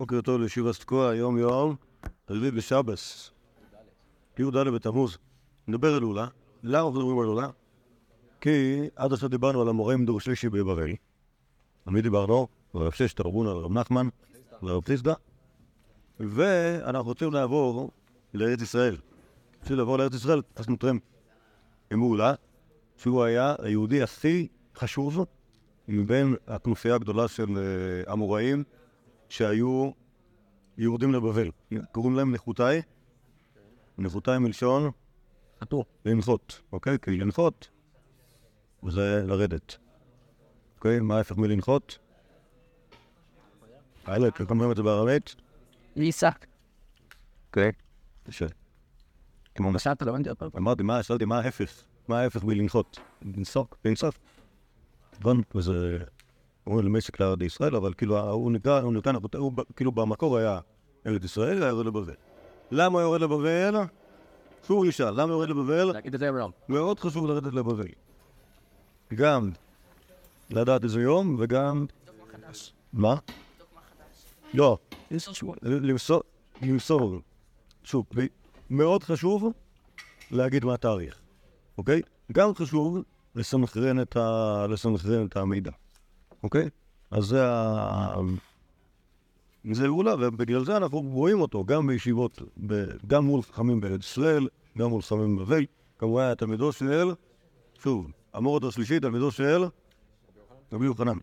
בוקר טוב לישיבה סקואה, היום יום רביעי בשבס, י"ד בתמוז. נדבר על לולה. למה אנחנו מדברים על לולה? כי עד עכשיו דיברנו על המורה דור שלישי בבבל. על מי דיברנו? רב שש תרבון, על רב נחמן, על רב חיסדא. ואנחנו רוצים לעבור לארץ ישראל. רוצים לעבור לארץ ישראל, עשינו טרמפ עם לולה, שהוא היה היהודי הכי חשוב מבין הכנופיה הגדולה של אה, אמוראים שהיו יורדים לבבל. קוראים להם נחותאי, נחותאי מלשון חתור. לנחות, אוקיי? כי לנחות זה לרדת. אוקיי? מה ההפך מלנחות? האלה, איך אומרים את זה בארמית? ליסק. אוקיי. קשה. כמו פשט לא הבנתי פעם. אמרתי, מה, שאלתי, מה ההפך? מה ההפך מלנחות? לנסוק, לנסוף. נכון? וזה... אומרים למשק לארץ ישראל, אבל כאילו, הוא נקרא, הוא נקרא, הוא כאילו במקור היה ארץ ישראל, היה יורד לבבל. למה יורד לבבל? שוב ישאל, למה יורד לבבל? מאוד חשוב לרדת לבבל. גם לדעת איזה יום, וגם... מה? לא. למסור, למסור, שוב, ב- מאוד חשוב להגיד מה התאריך, אוקיי? גם חשוב. לסנכרן את המידע, אוקיי? אז זה ה... זה גאולה, ובגלל זה אנחנו רואים אותו גם בישיבות. גם מול חכמים בארץ ישראל, גם מול חכמים בבבל, כמובן היה תלמידו של, שוב, המורד השלישי, תלמידו של רבי יוחנן.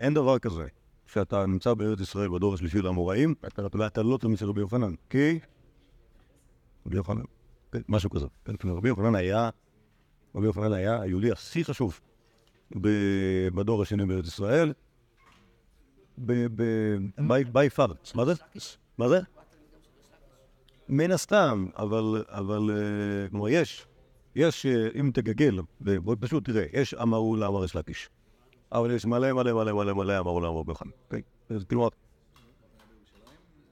אין דבר כזה שאתה נמצא בארץ ישראל בדור השלישי לאמוראים, ואתה לא תלמיד של רבי יוחנן, כי... רבי יוחנן, כן, משהו כזה. כן, רבי יוחנן היה, רבי יוחנן היה היהודי הכי חשוב בדור השני בארץ ישראל, בי פאר. מה זה? מה זה? מן הסתם, אבל, אה, כלומר, יש, יש, אה, אם תגגל, ובוא פשוט תראה, יש אמרו לאמר יש לקיש. אבל יש מלא מלא מלא מלא מלא אמרו לאמר אז כלומר,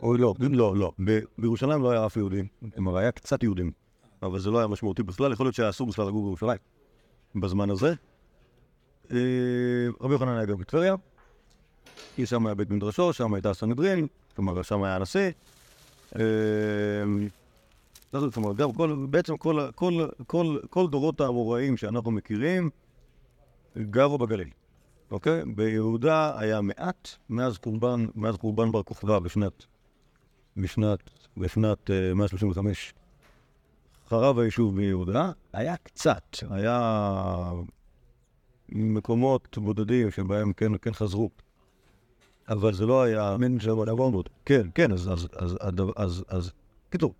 או לא, לא, לא. בירושלים לא היה אף יהודי, כלומר, היה קצת יהודים, אבל זה לא היה משמעותי בכלל, יכול להיות שהיה אסור בכלל לגור בירושלים בזמן הזה. אה, רבי יוחנן היה גם בטבריה, כי שם היה בית מדרשו, שם הייתה סנהדרין, כלומר, שם היה הנשיא. אה, זאת אומרת, גם כל, בעצם כל, כל, כל, כל דורות האמוראים שאנחנו מכירים גרו בגליל, אוקיי? ביהודה היה מעט מאז חורבן, מאז חורבן בר כוכבא בשנת, בשנת, בשנת אה, 135. חרב היישוב ביהודה, היה קצת, היה מקומות בודדים שבהם כן, כן חזרו. אבל זה לא היה... מן שם הדרום. כן, כן, אז... אז... אז... אז... אז... אז... קיצור,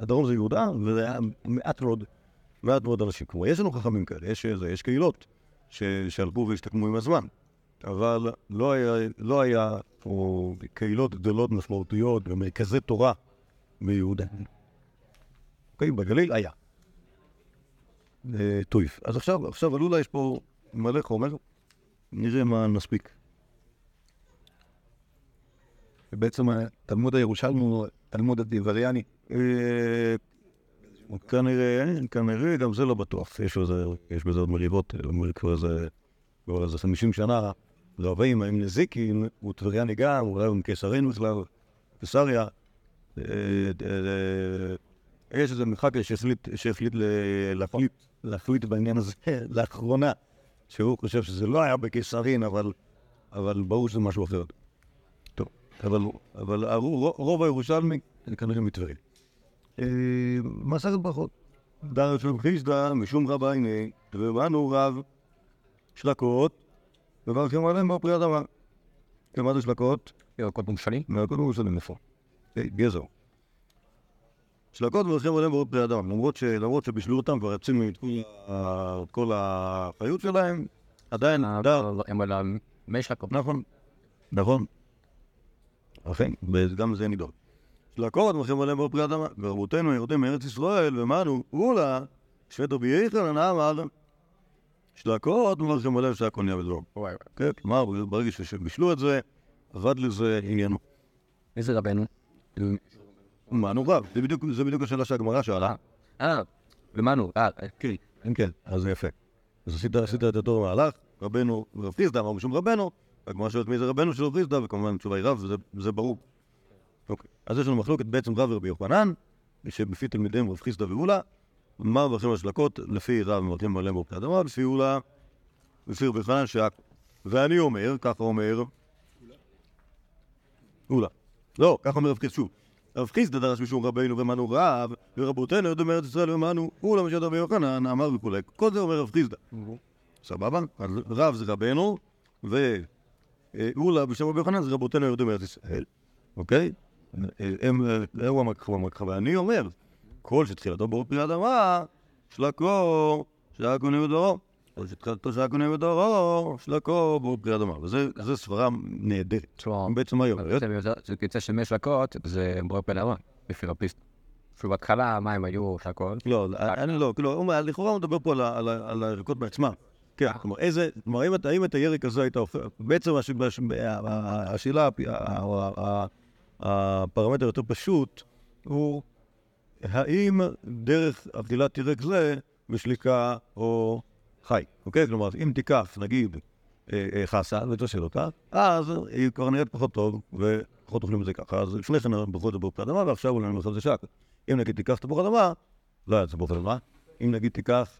הדרום זה יהודה, וזה היה מעט מאוד, מעט מאוד אנשים. כמו, יש לנו חכמים כאלה, יש, איזה- יש קהילות שהלכו והשתקמו עם הזמן, אבל לא היה, לא היה או קהילות גדולות משמעותיות ומרכזי תורה ביהודה. אוקיי, בגליל היה. אה, טויף. אז עכשיו, עכשיו עלולה יש פה מלא חומר, נראה מה נספיק. ובעצם התלמוד הירושלמי הוא תלמוד הדיבריאני. אה, כנראה, כנראה, גם זה לא בטוח. יש בזה, עוד מריבות, כבר איזה, כבר איזה 50 שנה, רבים, האם נזיקין, הוא טבריאני גם, אולי הוא מקיסרין בכלל, קיסריה. אה, אה, יש איזה מחקר שהחליט, להחליט, להחליט בעניין הזה לאחרונה, שהוא חושב שזה לא היה בקיסרין, אבל, אבל ברור שזה משהו אחר. טוב, אבל, אבל רוב הירושלמי כנראה מטבריה. אה, מסכת ברכות. דרך של חיסדא משום רב עיני, ובאנו רב שלקות, מברכים עליהם בפרי אדמה. ומה זה שלקות? ירקות ממשלי. מהקודם מושלמים איפה? אה, גזר. שלקות מברכים עליהם בפרי אדם, למרות, ש, למרות שבישלו אותם כבר יוצאים את כל, ה- את כל האחריות שלהם, עדיין, דר, הם על המי שלקות. נכון, נכון. אכן, וגם זה נידון. שלקות מברכים עליהם בפרי אדמה, ורבותינו יורדים מארץ ישראל, ומנו, אולה, שפט רבי יחנן אמר, שלקות מברכים עליהם שהכל נהיה בדרום. וואי, כן, כלומר, ברגע שבישלו את זה, עבד לזה עניינו. איזה רבנו? מה נו רב? זה בדיוק, זה בדיוק השאלה שהגמרא שאלה. אה, למנו. אה, כן, כן, כן, אז זה יפה. אז עשית, את אותו מהלך, רבנו, רב חיסדא אמר משום רבנו, הגמרא שואלת מי זה רבנו של רב חיסדא, וכמובן התשובה היא רב, וזה- ברור. אוקיי. אז יש לנו מחלוקת בעצם רב ורבי יוחנן, שבפי תלמידיהם רב חיסדא ואולה, מה מברכים על שלקות, לפי רב מברכים עליהם ברפי אדמה, לפי אולה, לפי רבי יוחנן שעכו. ואני אומר, ככה אומר, אולה. לא, ככה אומר רב חיסדא, שוב. רב חיסדא דרש משום רבינו ומנו רב, ורבותינו יודעים מארץ ישראל ומנו, אולה משל רבי יוחנן, אמר וכולי. כל זה אומר רב חיסדא. סבבה? אז רב זה רבנו, ואולה בשם רבי יוחנן זה רבותינו יורדים מארץ ישראל, אוקיי? הם, אה, הוא המקחה והמקחה, ואני אומר, כל שתחילתו ברור פרי אדמה, שלקו, שהקונים בדורו. כל שתחילתו שהקונים בדורו, שלקו ברור פרי אדמה. וזו סברה נהדרת. בעצם מה היא אומרת? זה יותר- זה יוצא שמש לקות, זה בור פלארון, לפי רפיסט. אפילו בהתחלה המים היו שקות. לא, אני לא, כאילו, לכאורה הוא מדבר פה על הירקות בעצמם. כן, כלומר, איזה, כלומר, אם אתה- אם את הירק הזה היית הופך, בעצם השאלה, הפרמטר היותר פשוט, הוא האם דרך אכילת ירק זה בשליקה או חי, אוקיי? כלומר, אם תיקח, נגיד, אה, אה, חסה ותשאל אותה, אז היא כבר נראית פחות טוב, ופחות אוכלים את זה ככה, אז לפני כן ברכות זה ברכת אדמה, ועכשיו אולי נלך על זה שק. אם נגיד תיקח תפוח אדמה, לא היה תפוח אדמה, אם נגיד תיקח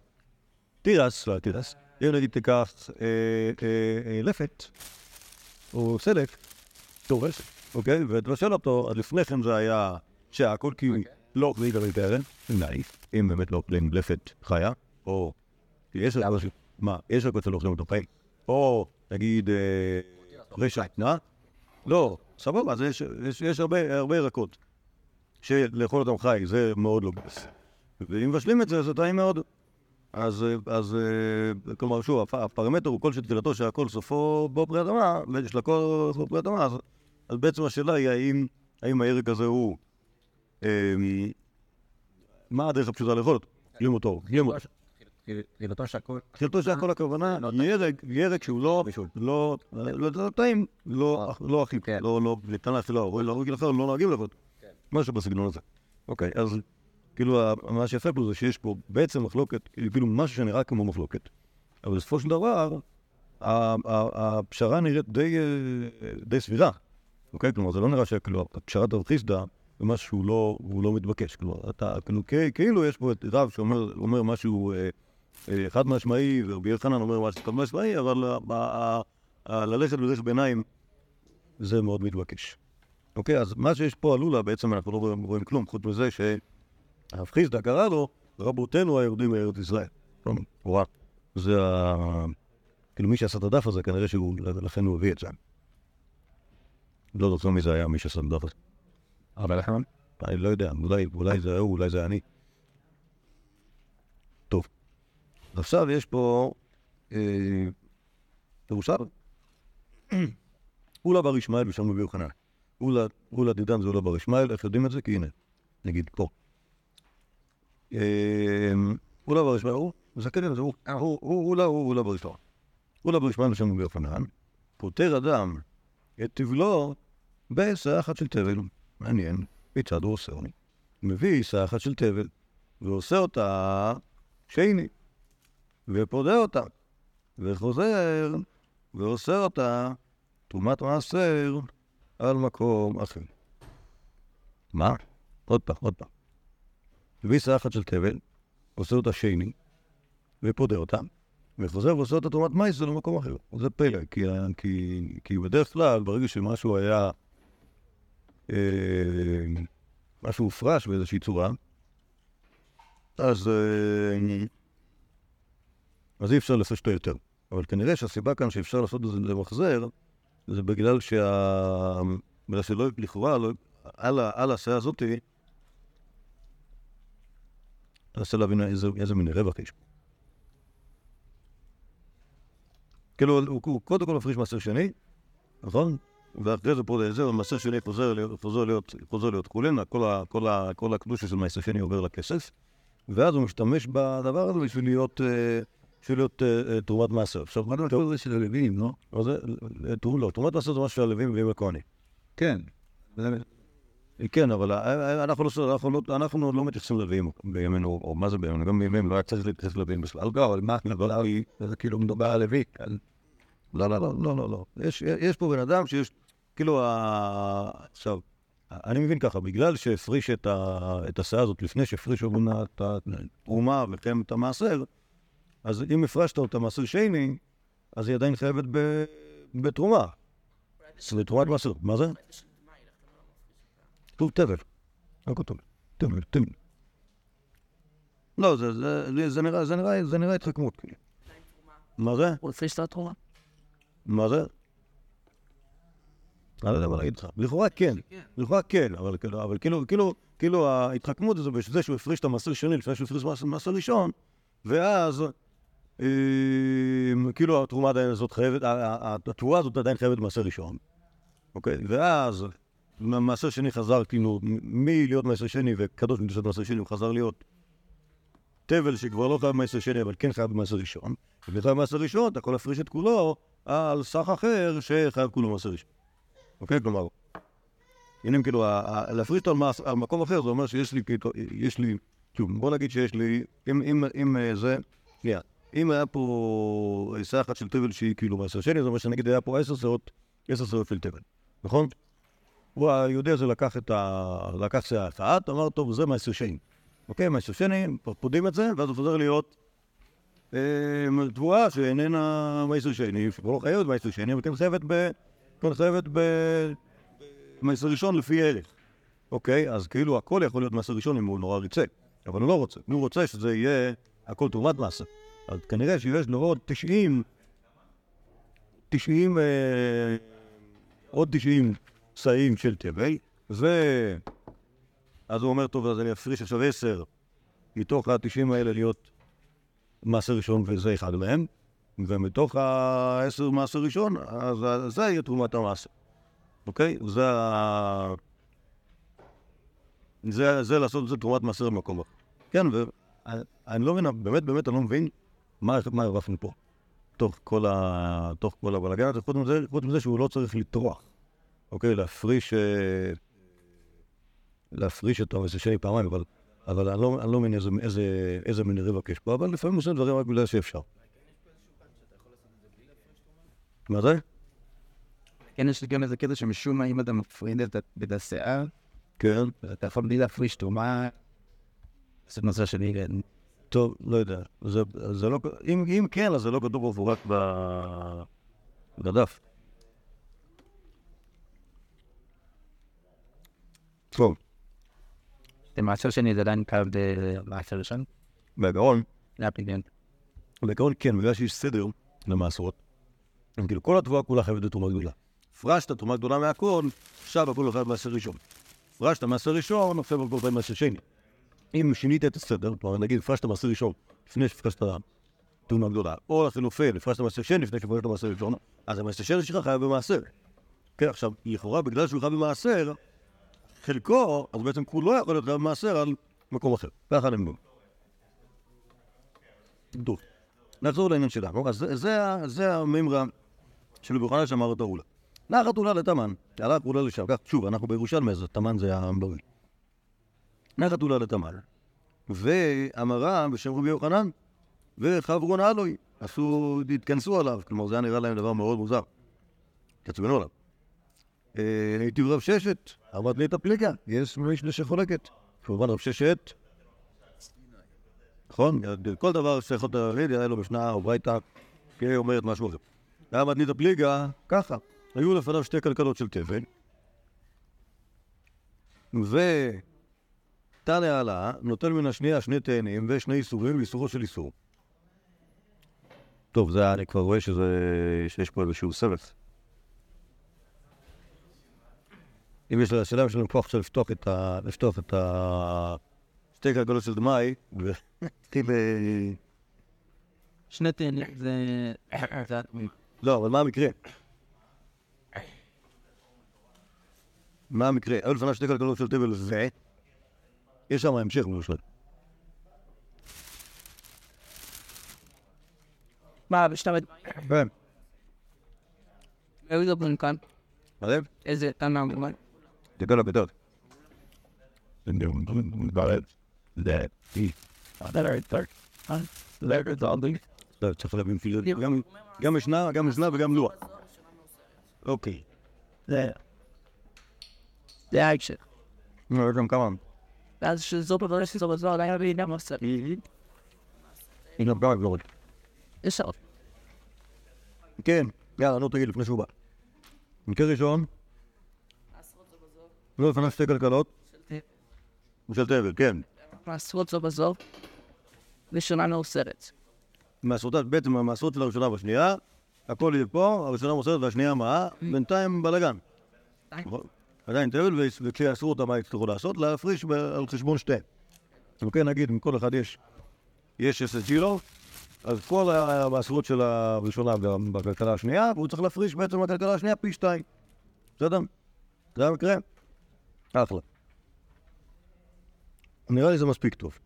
תירס, לא היה תירס, אם נגיד תיקח אה, לפת, או סלק, תורס, אוקיי? ותבשל אותו, אז לפני כן זה היה שהכל כי לא אוכלים גם טרן, אולי, אם באמת לא אוכלים לפת חיה, או יש רקות, מה, יש רקות שלא אוכלים אותו חיים, או נגיד אה, רשע, אה? לא, סבבה, אז יש- הרבה ירקות שלאכול אותם חי זה מאוד לא גס. ואם מבשלים את זה, זה טעים מאוד. אז, אה, אז כלומר, שוב, הפ- הפרמטר הוא כל שתחילתו שהכל סופו בו פרי אדמה, ויש לכל סופו פרי אדמה, אז, אז בעצם השאלה היא האם, האם הירק הזה הוא... אה, מה הדרך הפשוטה לאכול אותו? אוכלים אותו, תחילתו שקות. תחילתו שהכל הכוונה, ירק, ירק שהוא לא, לא, לא, לא טעים, לא, לא כן. לא, לא, ניתן לא רגיל אחר, לא נוהגים לאכול. משהו בסגנון הזה. אוקיי, אז כאילו, מה שיפה פה זה שיש פה בעצם מחלוקת, כאילו משהו שנראה כמו מחלוקת. אבל בסופו של דבר, הפשרה נראית די, סבירה. אוקיי? כלומר, זה לא נראה שכאילו, פשרת רב חיסדא זה משהו שהוא לא, לא מתבקש. כלומר, אתה, כאילו, כאילו יש פה את רב שאומר אומר משהו אה, חד משמעי, ורבי יוחנן אומר משהו חד משמעי, אבל ללכת בדרך ביניים זה מאוד מתבקש. אוקיי, אז מה שיש פה על לולה, בעצם אנחנו לא רואים, כלום, חוץ מזה שהרב חיסדא קרא לו, רבותינו היורדים מארץ ישראל. כלומר, זה ה... כאילו מי שעשה את הדף הזה, כנראה שהוא, לכן הוא הביא את זה. לא זוכר מי זה היה, מי שעשה את הדף הזה. אבל לכם? אני לא יודע, אולי, אולי זה הוא, אולי זה אני. טוב. עכשיו יש פה אה, ירושלים. אולה בר ישמעאל ושם רבי יוחנן. אולה, דידן זה אולה בר ישמעאל, איך יודעים את זה? כי הנה, נגיד פה. אה, אולה בר ישמעאל, הוא, מסתכל על זה, הוא, הוא, אולה, הוא אולה בר ישמעאל. אולה בר ישמעאל ושם רבי יוחנן, פוטר אדם את תבלו בעשה אחת של תבל. מעניין, כיצד הוא עושה? מביא עיסה אחת של תבל, ועושה אותה שני, ופודה אותה, וחוזר, ועושה אותה תרומת מעשר על מקום אחר. מה? עוד פעם, עוד פעם. מביא אחת של תבל, עושה אותה שני, ופודה אותה, וחוזר ועושה אותה תרומת מעשר למקום אחר. זה פלא, כי, כי, כי בדרך כלל, ברגע שמשהו היה... אה, משהו הופרש באיזושהי צורה, אז, אה, אז אי אפשר אותו יותר. אבל כנראה שהסיבה כאן שאפשר לעשות את זה למחזר, זה בגלל שה... בגלל שלא, לכאורה, לא, על, על העשייה הזאתי, אני מנסה להבין איזה, איזה מין רווח יש. כאילו, הוא, הוא קודם כל מפריש מעשר שני, נכון? ואחרי זה פה זה, המעשר שני חוזר חוזר להיות, חוזר להיות כולנה, כל, ה, כל, ה, כל הקדושה של מעשר שני עובר לכסף, ואז הוא משתמש בדבר הזה בשביל להיות, אה, להיות אה, אה, תרומת מעשר. עכשיו, מה כל זה של הלווים, לא? אה, לא, תרומת מעשר זה משהו שהלווים מביאים לכהנים. כן. כן, אבל אה, אה, אנחנו לא, לא, לא מתייחסים ללווים בימינו, או מה זה בימינו, גם בימינו לא היה צריך להתייחס ללווים בכלל. לא, אבל מה, אבל זה כאילו מדובר על לוי, לא, לא, לא, לא, לא, לא. יש, פה בן אדם שיש, כאילו. עכשיו, אני מבין ככה, בגלל שהפריש את, ה... את השאה הזאת לפני שהפרישו את התרומה וכן את המעשר, אז אם הפרשת אותה מעשר שני, אז היא עדיין חייבת ב... בתרומה. זה תרומת מעשר. מה זה? כתוב תבל. לא כתוב. תבל, תבל. לא, זה, זה, זה, נראה, זה, זה התחכמות. מה זה? הוא הפריש את התרומה. מה זה? אני לא יודע מה להגיד לך. לכאורה כן. לכאורה כן, אבל כאילו, כאילו, כאילו, כאילו ההתחכמות זה בזה שהוא הפריש את המעשר שני לפני שהוא הפריש את המעשר ראשון, ואז כאילו התרומה עדיין הזאת חייבת, ה- ה- התרומה הזאת עדיין חייבת במעשר ראשון, אוקיי? ואז מעשר שני חזר, כאילו, מלהיות מעשר שני וקדוש מקדושת מעשר שני, הוא חזר להיות תבל שכבר לא חייב במעשר שני, אבל כן חייב במעשר ראשון. ובכלל במעשר ראשון אתה יכול להפריש את כולו על סך אחר שחייב כולו במעשר ראשון. אוקיי? כלומר, הנה כאילו, להפריש אותו על, מקום אחר, זה אומר שיש לי, כאילו, יש לי, בוא נגיד שיש לי, אם אה, זה, שנייה, אם היה פה שאה אחת של תבל שהיא כאילו מעשר שני, זה אומר שנגיד היה פה עשר שאות, עשר שאות של תבל, נכון? הוא היהודי הזה לקח את ה... לקח שאה אחת, אמר, טוב, זה מעשר שני. אוקיי, מעשר שני, פודים את זה, ואז הוא חוזר להיות אה, תבואה שאיננה מעשר שני, שכבר לא חייבת מעשר שני, אבל כן חייבת ב... כן חייבת ב... מעשר ראשון לפי ערך. אוקיי, אז כאילו הכל יכול להיות מעשר ראשון אם הוא נורא ירצה, אבל הוא לא רוצה. הוא רוצה שזה יהיה הכל תרומת מעשר. אז כנראה שיש לו עוד 90, 90, אה, עוד 90 שאים של תבל, ו... אז הוא אומר, טוב, אז אני אפריש עכשיו 10 מתוך ה-90 האלה להיות מעשר ראשון, וזה אחד מהם, ומתוך ה-10 מעשר ראשון, אז זה יהיה תרומת המעשר. אוקיי? זה ה... זה, זה לעשות את זה תרומת מעשר במקום אחר. כן, ואני לא מבין, באמת באמת אני לא מבין מה, מה הרווחנו פה. תוך כל, ה... תוך כל הבלגן הזה, חוץ מזה, חוץ מזה שהוא לא צריך לטרוח. אוקיי, להפריש... אה, להפריש את המעשר שני פעמיים, אבל, אבל אני, לא, אני לא מבין איזה, איזה, איזה מין רווח יש פה, אבל לפעמים עושים דברים רק בגלל שאפשר. מה זה? כן, יש לי גם איזה קטע שמשום מה אם אתה מפריד את השיער, כן. אתה יכול בלי להפריש תרומה, זה נושא כן. טוב, לא יודע. זה, זה לא, אם, אם כן, אז זה לא כתוב במפורט ב- בדף. טוב, למעשר שני זה עדיין קו במעשר ראשון? בעיקרון, זה הפדיון. בעיקרון כן, בגלל שיש סדר למעשרות. כאילו, כל התבואה כולה חייבת בתרומה גדולה. הפרשת תרומה גדולה מהכל, עכשיו הכל חייב מעשר ראשון. הפרשת מעשר ראשון, עכשיו הכל חייב מעשר שני. אם שינית את הסדר, כלומר נגיד הפרשת מעשר ראשון לפני שהפרשת תרומה גדולה, או לחילופין, הפרשת מעשר שני לפני שהפרשת מעשר ראשון, אז המעשר שני שלך חייב במעשר. כן, עכשיו, לכאורה בגלל שהוא חייב במעשר, חלקו, אז בעצם כולו יכול להיות חייב במעשר על מקום אחר. ככה מבין. טוב. נחזור לעניין שלנו. אז זה- המימרה של רבי שאמר את העולה. נחת עולה לתמן, הלך עולה לשם. כך, שוב, אנחנו בירושלמי, אז תמן זה המבריא. נחת עולה לתמן, ואמרה בשם רבי יוחנן, וחברון אלוי, עשו, התכנסו עליו, כלומר זה היה נראה להם דבר מאוד מוזר. התעצבנו עליו. אה, הייתי רב ששת, אמרת לי את הפליקה, יש מישהו שחולקת. כמובן רב ששת, נכון? כל דבר שיכולת להגיד, היה לו משנה או ברייתא, היא אומרת משהו אחר. היה מתנית הפליגה, ככה. היו לפניו שתי כלכלות של תבן, ותנא העלה נותן מן השנייה שני תאנים ושני איסורים ואיסורו של איסור. טוב, זה אני כבר רואה שזה, שיש פה איזשהו סבב. אם יש לשאלה יש לנו כוח עכשיו לפתוח את ה... לפתוח את ה... שתי כלכלות של דמאי, ונתחיל... אה, שני תאנים זה... לא, אבל מה המקרה? מה המקרה? היו לפניו שתי כלכלות של תבל ו... יש שם המשך למשל. מה, בשלב... כן. איזה? מה זה? איזה תנא אמרו? גדול הגדול. לא, צריך להבין, כאילו, גם- משנה, גם משנה וגם לוח. אוקיי. זה... זה יש גם כמה. ואז שזו בבריאה שזו בזו, היה לי גם עושה. הנה, גם גבורת. יש עוד. כן, יאללה, נו תגיד לפני שהוא בא. מקרה ראשון, לא לפניו שתי כלכלות. של תבל, כן. מעשרות זו בזו, ראשונה מאוסרת. מעשרותיו, בעצם המעשרות של הראשונה והשנייה, הכל יהיה פה, הראשונה מוסרת והשנייה מה? בינתיים בלאגן. עדיין תבל, וכשיעשו אותה, מה יצטרכו לעשות? להפריש על חשבון שתיהם. אוקיי, נגיד, אם כל אחד יש, יש עשר ג'ילו, אז כל המעשרות של הראשונה גם בכלכלה השנייה, והוא צריך להפריש בעצם בכלכלה השנייה פי שתיים. בסדר? זה המקרה? אחלה. נראה לי זה מספיק טוב.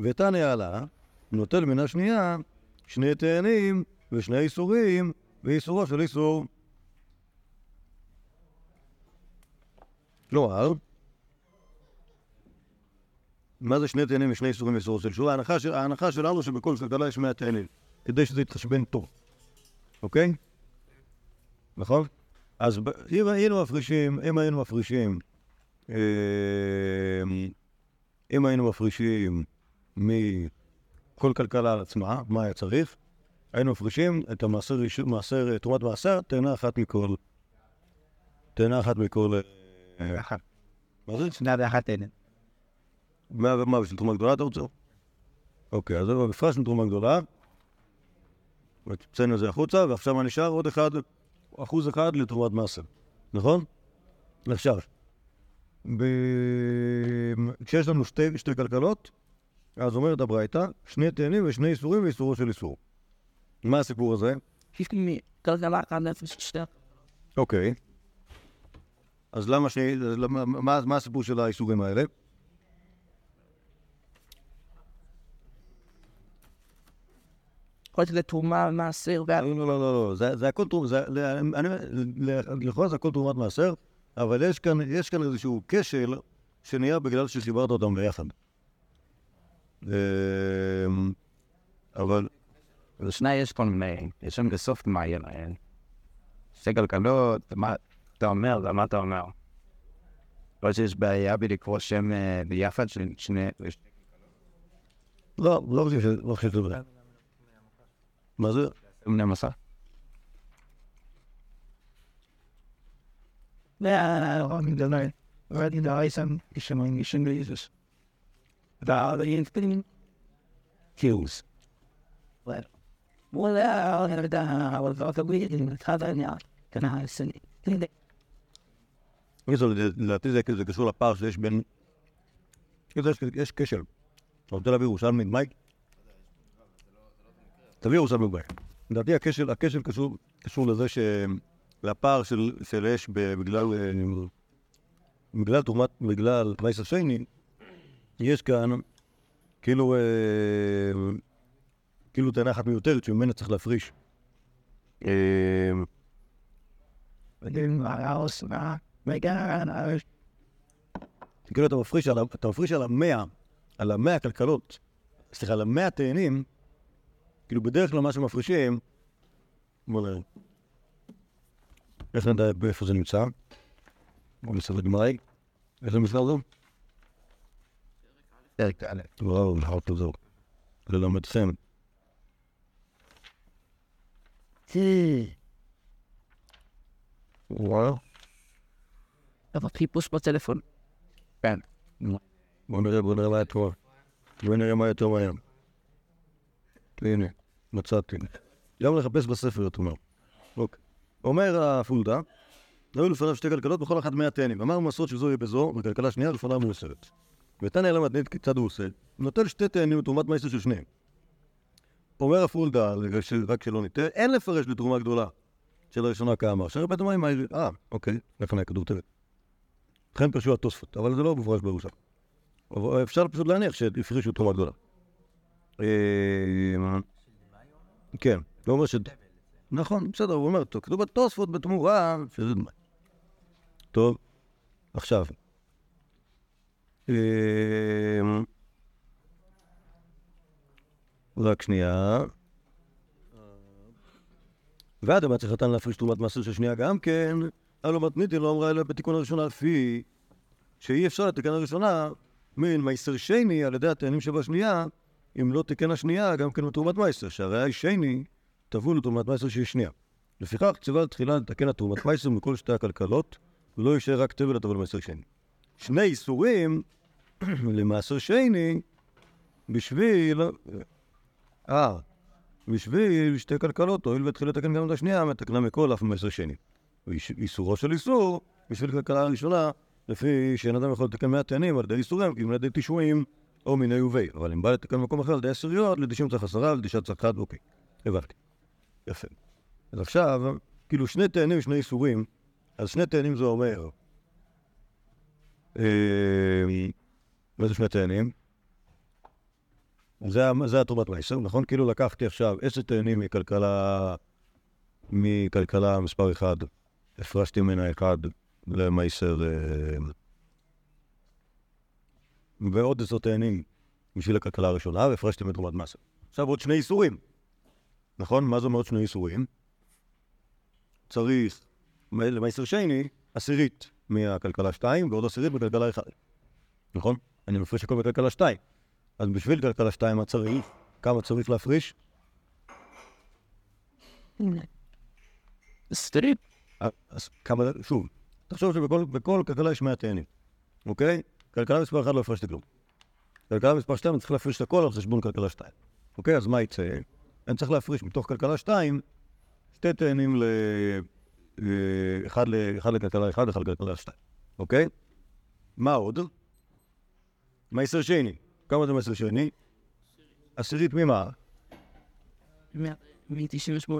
ותניא עלה, נוטל מן השנייה שני תאנים ושני איסורים, ואיסורו של איסור. כלומר, מה זה שני תאנים ושני איסורים ואיסורו של שוב? ההנחה, של, ההנחה שלנו שבכל כלכלה יש 100 תאנים, כדי שזה יתחשבן טוב, אוקיי? נכון? אז אם היינו מפרישים, אם היינו מפרישים, אה, אם היינו מפרישים מכל כלכלה על עצמה, מה היה צריך? היינו מפרישים את המעשר, תרומת מעשר, תאנה אחת מכל, תאנה אחת מכל, אה, אחת. מה זה? שנייה ואחת אין. מה ומה בשביל תרומה גדולה אתה רוצה? אוקיי, אז הפרשנו תרומה גדולה, הוצאנו את זה החוצה, ועכשיו מה נשאר? עוד אחד, אחוז אחד לתרומת מעשר, נכון? עכשיו, ב... כשיש לנו שתי, שתי כלכלות, אז אומרת הברייתא, שני תאנים ושני איסורים ואיסורו של איסור. מה הסיפור הזה? כלכלה אחת נפש שתי. אוקיי. אז למה למה- מה, מה הסיפור של האיסורים האלה? יכול להיות לתרומה, מעשר. לא, לא, לא, לא, זה, הכל תרומה, לכאורה זה הכל תרומת מעשר, אבל יש כאן, יש כאן איזשהו כשל שנהיה בגלל שחיברת אותם ביחד. אמ, אבל, לשנייה יש כל מיני, יש שם בסוף מעיין, אה, שתי כלכלות, מה אתה אומר, מה אתה אומר. לא שיש בעיה בלקרוא שם אה, ביחד של שני... לא, לא חושב שזה, לא חושב שזה. מה זה? בני מסע. והרבים גדול. ראיתי דאייסם, ישמעים ישן ליזוס. והארבעים פנים. קיוס. אני יודע, אבל זה עוד גביע, אני מתחת העניין. כאן הסני. לדעתי זה, קשור לפער שיש בין... יש, כשל. אתה רוצה להביא ירושלמי מייק? תביא ירושלמי מייק. לדעתי הכשל, קשור, לזה ש... לפער של, אש בגלל... אה, בגלל תרומת... בגלל וייס השני, יש כאן כאילו... אה, כאילו טענה אחת מיותרת שממנה צריך להפריש. כאילו אתה מפריש על, ה- אתה מפריש על המאה, על המאה כלכלות, סליחה, על המאה תאנים, כאילו בדרך כלל מה שמפרישים, בוא נראה. איך נדע איפה זה נמצא? בוא נעשה בגמרי. איזה מספר זה? פרק א'. וואו, לחרות לזור. ללמדכם. וואו. אבל חיפוש בטלפון. כן. בוא נראה, בוא נראה מה יותר. בוא נראה מה יותר מהר. הנה, מצאתי. גם לחפש בספר, מהר. אוקיי. אומר הפולדה, היו לפניו שתי כלכלות, בכל אחת מאה תאנים. אמר מסורת שזו יהיה בזו, וכלכלה שנייה לפניו מאוסרת. ותניא למד נית כיצד הוא עושה, נוטל שתי תאנים לתרומת מייסר של שניהם. אומר הפולדה, רק שלא נטעה, אין לפרש לתרומה גדולה של הראשונה כאמר. בית המים, אה, אוקיי, לפני הכדור תלת. לכן פרשו התוספות, אבל זה לא מפורש בירושה. אפשר פשוט להניח שהפרישו תרומה גדולה. אה, כן, לא אומר ש... נכון, בסדר, הוא אומר, כתוב בתוספות בתמורה, שזה דמי. טוב, עכשיו. אה, רק שנייה. ואדם היה צריך להפריש תרומת מעשר של שנייה גם כן, הלא מתניתין לא אמרה אלא בתיקון הראשונה לפי שאי אפשר לתקן הראשונה מן מייסר שני על ידי הטענים שבשנייה, אם לא תיקן השנייה גם כן בתרומת מייסר, שהרי השני טבול לתרומת מייסר שהיא שנייה. לפיכך ציווה תחילה לתקן התרומת מייסר מכל שתי הכלכלות, ולא יישאר רק תבל לטבל מייסר שני. שני איסורים למעשר שני בשביל... אה, בשביל שתי כלכלות, הואיל והתחיל לתקן גם את השנייה, מתקנה מכל אף מעשר שני. איסורו של איסור, בשביל כלכלה הראשונה, לפי שאין אדם יכול לתקן מאה טענים על ידי איסורים, כי אם על ידי תשעים או מיני ובי. אבל אם בא לתקן במקום אחר על ידי עשיריות, לתשעים צריך עשרה, לתשעה צריך אחד, אוקיי. הבנתי. יפה. אז עכשיו, כאילו שני טענים ושני איסורים, אז שני טענים זה אומר... אה, מה זה שני טענים? זה, זה התרומת מייסר, נכון? כאילו לקחתי עכשיו עשר טענים מכלכלה, מכלכלה מספר אחד, הפרשתי ממנה אחד למייסר, אה, ועוד עשר טענים בשביל הכלכלה הראשונה, והפרשתי מתרומת מייסר. עכשיו עוד שני איסורים, נכון? מה זה אומר שני איסורים? צריך למייסר שני עשירית מהכלכלה שתיים ועוד עשירית מכלכלה אחד, נכון? אני מפריש הכל בכלכלה שתיים. אז בשביל כלכלה שתיים, מה צריך? כמה צריך להפריש? סטריפ. אז כמה, שוב, תחשוב שבכל בכל כלכלה יש 100 תאנים, אוקיי? כלכלה מספר 1 לא הפרשתי כלום. כלכלה מספר 2 אני צריך להפריש את הכל על חשבון כלכלה 2. אוקיי? אז מה יצא? אני צריך להפריש מתוך כלכלה 2 שתי תאנים ל... אה, אחד, ל... אחד לכלכלה 1, אחד לכלכלה 2. אוקיי? מה עוד? מייסר שני. כמה זה מייסר שני? עשירית ממה? מ-98.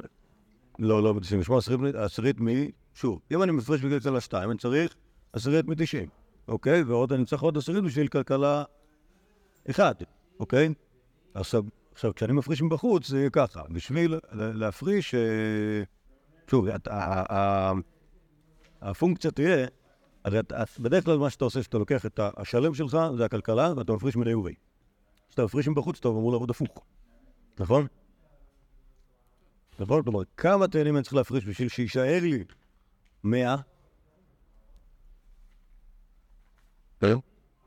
לא, לא ב-98, עשירית, עשירית מ... שוב, אם אני מפרש בגלל כלכלה 2, אני צריך עשירית מ-90, אוקיי? ועוד אני צריך עוד עשירית בשביל כלכלה 1, אוקיי? עכשיו, עכשיו, כשאני מפריש מבחוץ, זה יהיה ככה. בשביל לה- להפריש... אה, שוב, הפונקציה תהיה... הרי בדרך כלל מה שאתה עושה, שאתה לוקח את השלם שלך, זה הכלכלה, ואתה מפריש מדי ובי. כשאתה מפריש מבחוץ, אתה אמור לעבוד הפוך, נכון? נכון? כלומר, כמה טענים אני צריך להפריש בשביל שיישאר לי 100?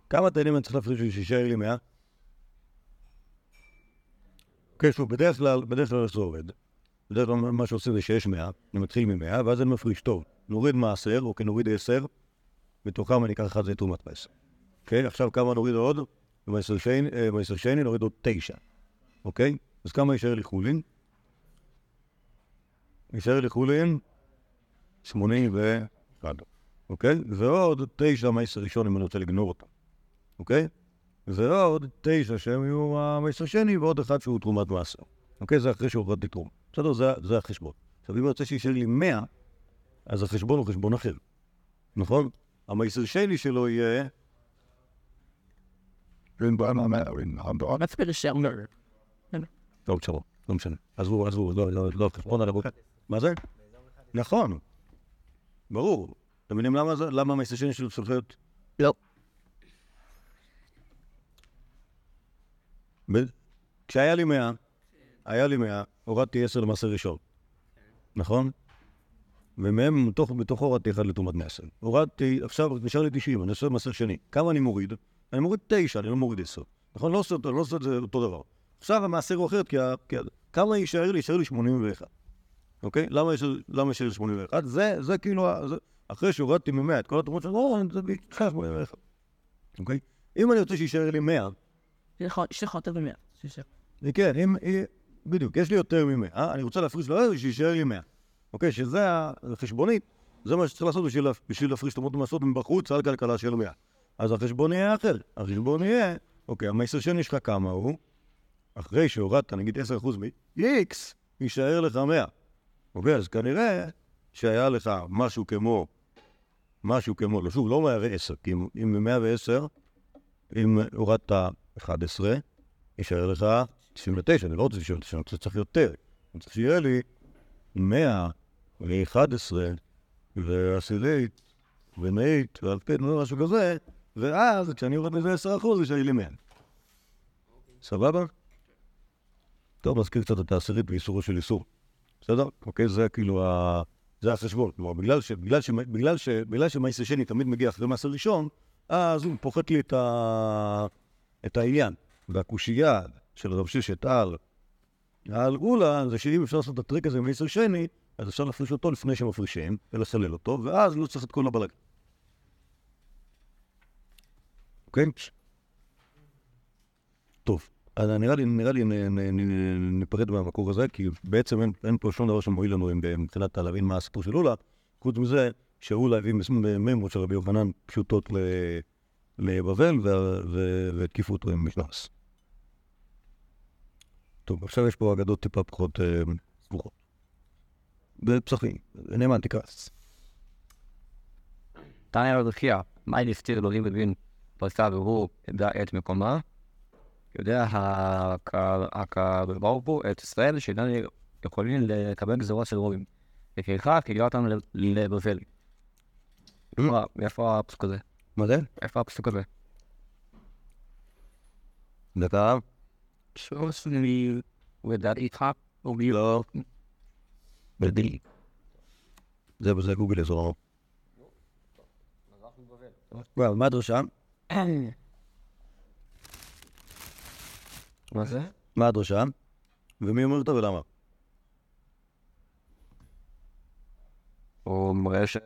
כמה טענים אני צריך להפריש בשביל שיישאר לי 100? כן, שוב, בדרך כלל, בדרך כלל זה עובד. בדרך כלל מה שעושים זה שיש 100, אני מתחיל מ-100, ואז אני מפריש, טוב, נוריד מעשר, אוקיי, נוריד 10, מתוכם אני אקח אחד זה תרומת מעשר. אוקיי, עכשיו כמה נוריד עוד? במעשר שני, במעשר שני נוריד עוד 9, אוקיי? אז כמה יישאר לי חולין? יישאר לי חולין 81, אוקיי? ועוד תשע מעשר ראשון אם אני רוצה לגנור אותם, אוקיי? ועוד תשע שהם יהיו המעשר שני, ועוד אחד שהוא תרומת מעשר. אוקיי? זה אחרי שהורדתי תרום. בסדר? זה, זה החשבון. עכשיו, אם אני רוצה שיישאר לי 100, אז החשבון הוא חשבון אחר, נכון? המעשר שני שלו יהיה... מצפר שרנר. טוב, שלום, לא משנה. עזבו, עזבו, לא, לא, לא, חשבון על הבוקר. מה זה? נכון. ברור. אתם מבינים למה זה? למה שלו צריך להיות... לא. כשהיה לי 100, היה לי 100, הורדתי 10 למעשר ראשון, נכון? ומהם, מתוך, בתוכו הורדתי אחד לתרומת מעשר. הורדתי, עכשיו נשאר לי 90, אני עושה מעשר שני. כמה אני מוריד? אני מוריד 9, אני לא מוריד 10. נכון? לא עושה לא עושה את זה אותו דבר. עכשיו המעשר הוא אחרת, כי ה- כמה יישאר לי? יישאר לי 81. אוקיי? למה יש- למה לי 81? זה, זה כאילו, זה, אחרי שהורדתי מ-100 את כל התרומות שלו, לא, זה בעיקר 81. אוקיי? אם אני רוצה שיישאר לי 100, יש לך יותר ממאה. זה כן, אם... אם- בדיוק, יש לי יותר מ-100, אני רוצה להפריש לו שיישאר לי 100. אוקיי, שזה החשבונית, זה מה שצריך לעשות בשביל, בשביל להפריש תרומות ומעשרות מבחוץ על כלכלה של 100. אז החשבון יהיה אחר. החשבון יהיה, אוקיי, המעשר שני שלך כמה הוא? אחרי שהורדת, נגיד 10% מ-X, יישאר לך 100. אוקיי, אז כנראה שהיה לך משהו כמו, משהו כמו, לא, שוב, לא 110, כי אם- אם 110, אם הורדת 11, יישאר לך 99, אני לא רוצה 99, אני שצריך יותר. אני צריך שיהיה לי 100 ו-11 ועשירית ומאית ואלפית, משהו כזה, ואז כשאני יורד מזה 10% יישאר לי 100. סבבה? טוב, נזכיר קצת את העשירית באיסורו של איסור. בסדר? אוקיי? זה כאילו ה... זה החשבון. כלומר, בגלל ש... בגלל ש... בגלל ש... בגלל שמעשר שני תמיד מגיע אחרי מעשר ראשון, אז הוא פוחת לי את ה... את העניין. והקושייה של רב ששת על על גולה, זה שאם אפשר לעשות את הטריק הזה מעשר שני, אז אפשר להפריש אותו לפני שמפרישים, ולסלל אותו, ואז לא צריך את כל הבלגן. אוקיי? טוב, אז נראה לי, נראה לי ניפרד מהמקור הזה, כי בעצם אין, אין פה שום דבר שמועיל לנו מבחינת להבין מה הסיפור של אולה, חוץ מזה שאולה הביא מימות של רבי יוחנן פשוטות לבבל, והתקיפו אותו עם משנס. טוב, עכשיו יש פה אגדות טיפה פחות אה, סבוכות. בפסחים, נאמן תקרא. תניא חייא, מה נפטיר אלוהים מבין פרסה והוא ידע את מקומה? יודע ברוך הוא את ישראל שאיננו יכולים לקבל גזרות של רובים. לפיכך הגיע אותנו ל- לבבל. איפה- איפה הפסוק הזה? מה זה? איפה הפסוק הזה? דקה. הוא ידע איתך? הוא מי לא. בדי. זה בזה גוגל לנו. וואו, מה הדרשה? מה זה? מה הדרשה? ומי אומר אותה ולמה? הוא מראה ש...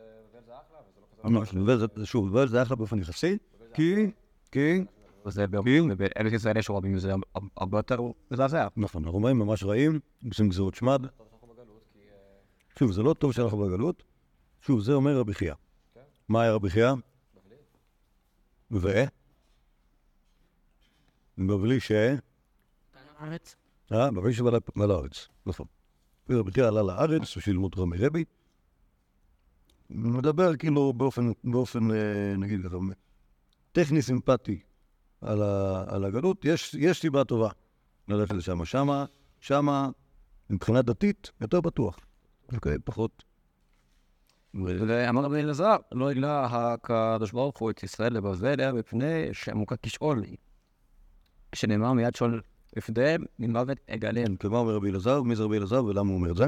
וזה, זה- שוב, וזה זה אחלה באופן יחסי, כי, כי, זה בארץ ישראל יש רבים, זה הרבה יותר מזעזע. נכון, הרומאים ממש רעים, עושים גזירות שמד. שוב, זה לא טוב שאנחנו בגלות. שוב, זה אומר רבי חייא. מה היה רבי חייא? ו? בבלי ש... הארץ. אה, בבלי שבא ל- לארץ, נכון. רבי חייא עלה לארץ בשביל ללמוד רמי רבי. הוא מדבר כאילו באופן, באופן, אה, נגיד ככה, טכני סימפטי על, ה, על הגלות. יש, יש סיבה טובה ללכת לשם. שמה, שמה, מבחינה דתית, יותר בטוח. אוקיי, פחות. ואמר רבי אלעזר, לא הגלה הקדוש ברוך הוא את ישראל לבבל מפני שעמוקה כשאול. שנאמר מיד שאול לפניהם, ממוות אגלם. ומה אומר רבי אלעזר? מי זה רבי אלעזר ולמה הוא אומר את זה?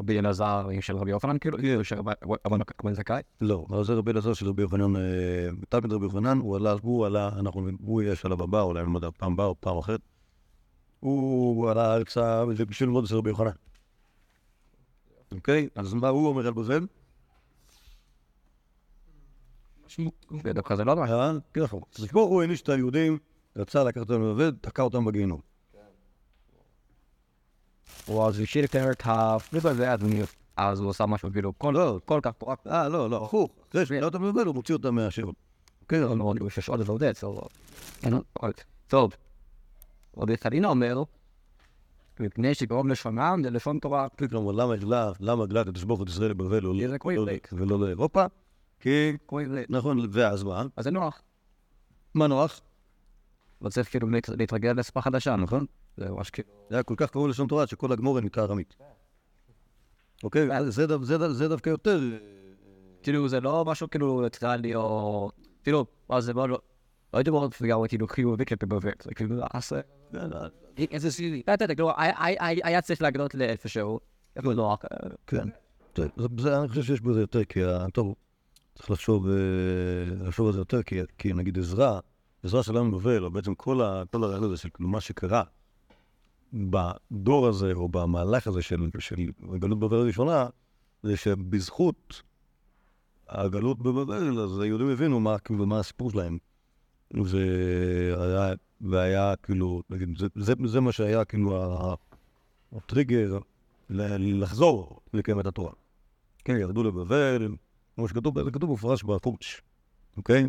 רבי אלעזר של רבי יוחנן, כאילו, כאילו, של רבי רבי זכאי. לא, זה רבי אלעזר של רבי יוחנן, אה, תלמיד רבי יוחנן, הוא עלה, הוא עלה, אנחנו, הוא יהיה שלב הבא, אולי אני לא יודע, פעם הבאה או פעם אחרת. הוא עלה ארצה בשביל ללמוד אצל רבי יוחנן. אוקיי? אז מה הוא אומר על בבל? זה לא. אה? כן, נכון. אז פה הוא העניש את היהודים, רצה לקחת אותם לבבל, תקע אותם בגיהינום. הוא אז השאיר את הפריט הזה, אז הוא- אז הוא עשה משהו, כאילו, כל כל כך פורק. אה, לא, לא, הפוך. אחרי שתקע אותם לבבל, הוא מוציא אותם. אוקיי? לא, לא, יש עוד עבודת, טוב. רבי חנינא אומר, מפני שגרום לשונם זה לשון תורה. כלומר, למה הגלה, למה הגלה הוא את ישראל ולא- כמו לא-. ולא לאירופה? כי. נכון, ואז מה? אז זה נוח. מה נוח? לא צריך כאילו להת- להתרגל לשפה חדשה, נכון? זה ממש כאילו... זה היה כל כך קרוב לשון תורה שכל הגמורה נקרא ארמית. אוקיי? זה דו- זה דו- זה דווקא יותר... כאילו, זה לא משהו כאילו ניטרלי או... כאילו, מה זה מאוד לא... לא הייתי מאוד לגמרי כאילו חיובי כלפי בבל, זה כאילו, אז... איזה סיבי. אתה יודע, כאילו, היה- צריך להגנות לאיפשהו. לא, אה, כן. אני חושב שיש בזה יותר, כי טוב, צריך לחשוב אה, לחשוב על זה יותר, כי- כי נגיד עזרא, עזרא שלנו בבל, או בעצם כל ה- כל הרעיון הזה של מה שקרה בדור הזה, או במהלך הזה של של גלות בבל הראשונה, זה שבזכות הגלות בבבל, אז היהודים הבינו מה, כאילו, מה הסיפור שלהם. והיה, והיה כאילו, נגיד, זה, זה, זה מה שהיה כאילו הטריגר לחזור לקיים את התורה. כן, ירדו לבבל, כמו שכתוב, זה כתוב במפורש בחורש, אוקיי?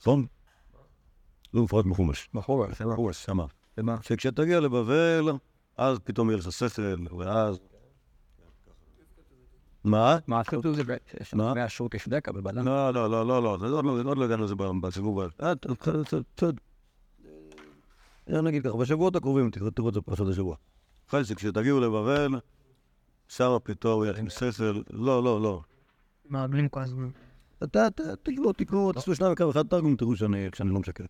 נכון? זה מפורט בחומש. בחורש, זה בחומש, שמה. שכשתגיע לבבל, אז פתאום יהיה לך שכל, ואז... מה? מה כתוב זה? מהשור כשדקה בבלם. לא, לא, לא, לא, לא, זה עוד לא- עוד לא הגענו לזה בסיבוב ה... אה, אה, נגיד ככה, בשבועות הקרובים תראו את זה בפרשת השבוע. אחרי שכשתגיעו לבבל, שמה פתאום עם שכל, לא, לא, לא. מעגלים כל הזמן. אתה, תקראו, תקראו, תעשו שניים וקו אחד תרגום, תראו שאני שאני לא משקר.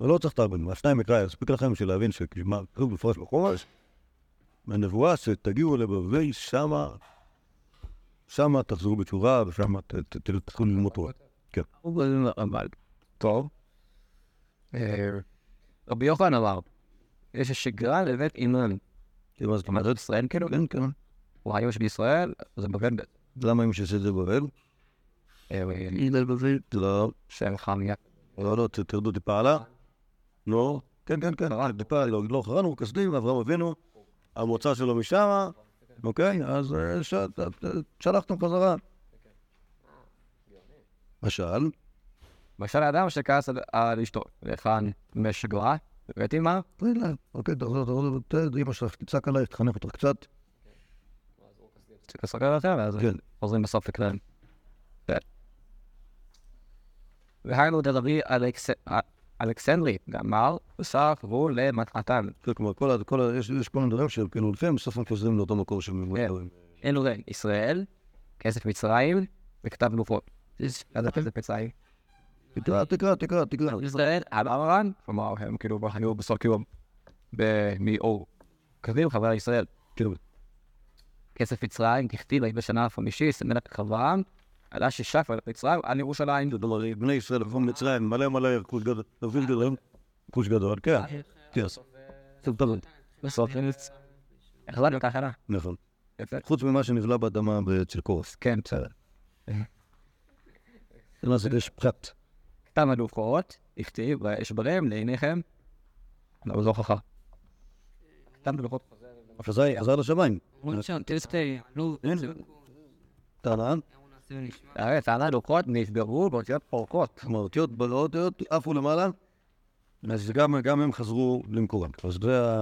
ולא צריך הרבנים, השניים מקרא, יספיק לכם בשביל להבין שמה כתוב בפרש בחומש, מהנבואה שתגיעו לבבל, שמה, שמה תחזרו בתשובה, ושמה ת- ת- ת- תתחילו ללמוד תורה. אבל, טוב. אה, רבי יוחנן אמר, יש שגרה לבית אימן. מה זאת אומרת, ישראל כאילו? כן, כן. הוא היום שבישראל, זה בבל למה אם שעשית את זה בבל? אה, לא, שם חמיה. לא, לא, תרדו טיפה הלאה. נו, כן, כן, כן, אה, טיפה, לא, לא חרנו, כסדים, אברהם אבינו, המוצא שלו משמה, אוקיי? אז אה, שלחתם חזרה. משל, למשל האדם שכעס על- אשתו, והיכן משגרה? תראי לה, אוקיי, תחזור, תחזור, תראה, אמא שלך תצעק עלייך, תחנך אותך קצת. צריך לסגר לכם, ואז כן. חוזרים בסוף לכלל. כן. והיינו דרבי אלכסנדרי, ואמר, בסך הוא למתחתן. כן, כלומר, כל ה- יש כל מיני דברים שהם כאילו לפעמים בסוף הם חוזרים לאותו מקור שהם... כן. אלו זה ישראל, כסף מצרים, וכתב גופות. אז כסף מצרים. תקרא, תקרא, תקרא, תקרא. ישראל, אברהם, כלומר, הם כאילו היו בסוף כאילו מאור. כתבים חברי ישראל. כאילו, כסף מצרים, ככתיב, היית בשנה החמישית, מלך אברהם, עלה ששף על מצרים, על ירושלים. אומרת, בני ישראל לקחו מצרים, מלא מלא רכוש גדול, רכוש גדול, כן, טוב, טוב, בסוף, החלטנו את ההכנה. נכון. חוץ ממה שנבלע באדמה אצל קורס. כן, בסדר. אז יש פחת. כתב הלוחות, הכתיב, ויש בהם לעיניכם, לא זו הוכחה. כתב הלוחות. חזר חזר לשמיים. לא, הארץ, על הלוחות נשברו באותיות פורקות. כלומר, אותיות בלעות, עפו למעלה, אז גם גם הם חזרו למקורם. אז זה ה...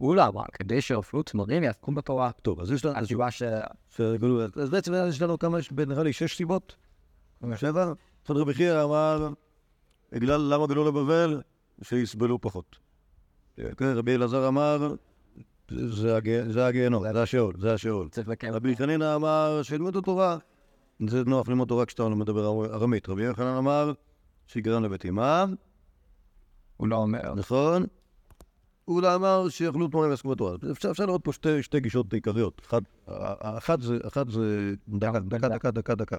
אולמה, כדי שיאכלו תמרים יעסקו בתורה. טוב, אז יש לנו... התשובה ש... אז בעצם יש לנו כמה, יש נראה לי שש סיבות. שבע. אחד רבי חייא אמר, בגלל למה גלו לבבל? שיסבלו פחות. כן, רבי אלעזר אמר, זה הג- זה הגיהנום, זה השאול, זה השאול. רבי חנינא אמר, שילמדו תורה. זה נוח ללמוד תורה כשאתה מדבר ארמית. רבי יוחנן אמר, שיגרם לבית אמם, הוא לא אומר. נכון? אולה אמר שיאכלו תמרים ועסקו בתורה. אפשר אפשר לראות פה שתי- גישות עיקריות. אחת זה, דקה, דקה, דקה, דקה, דקה.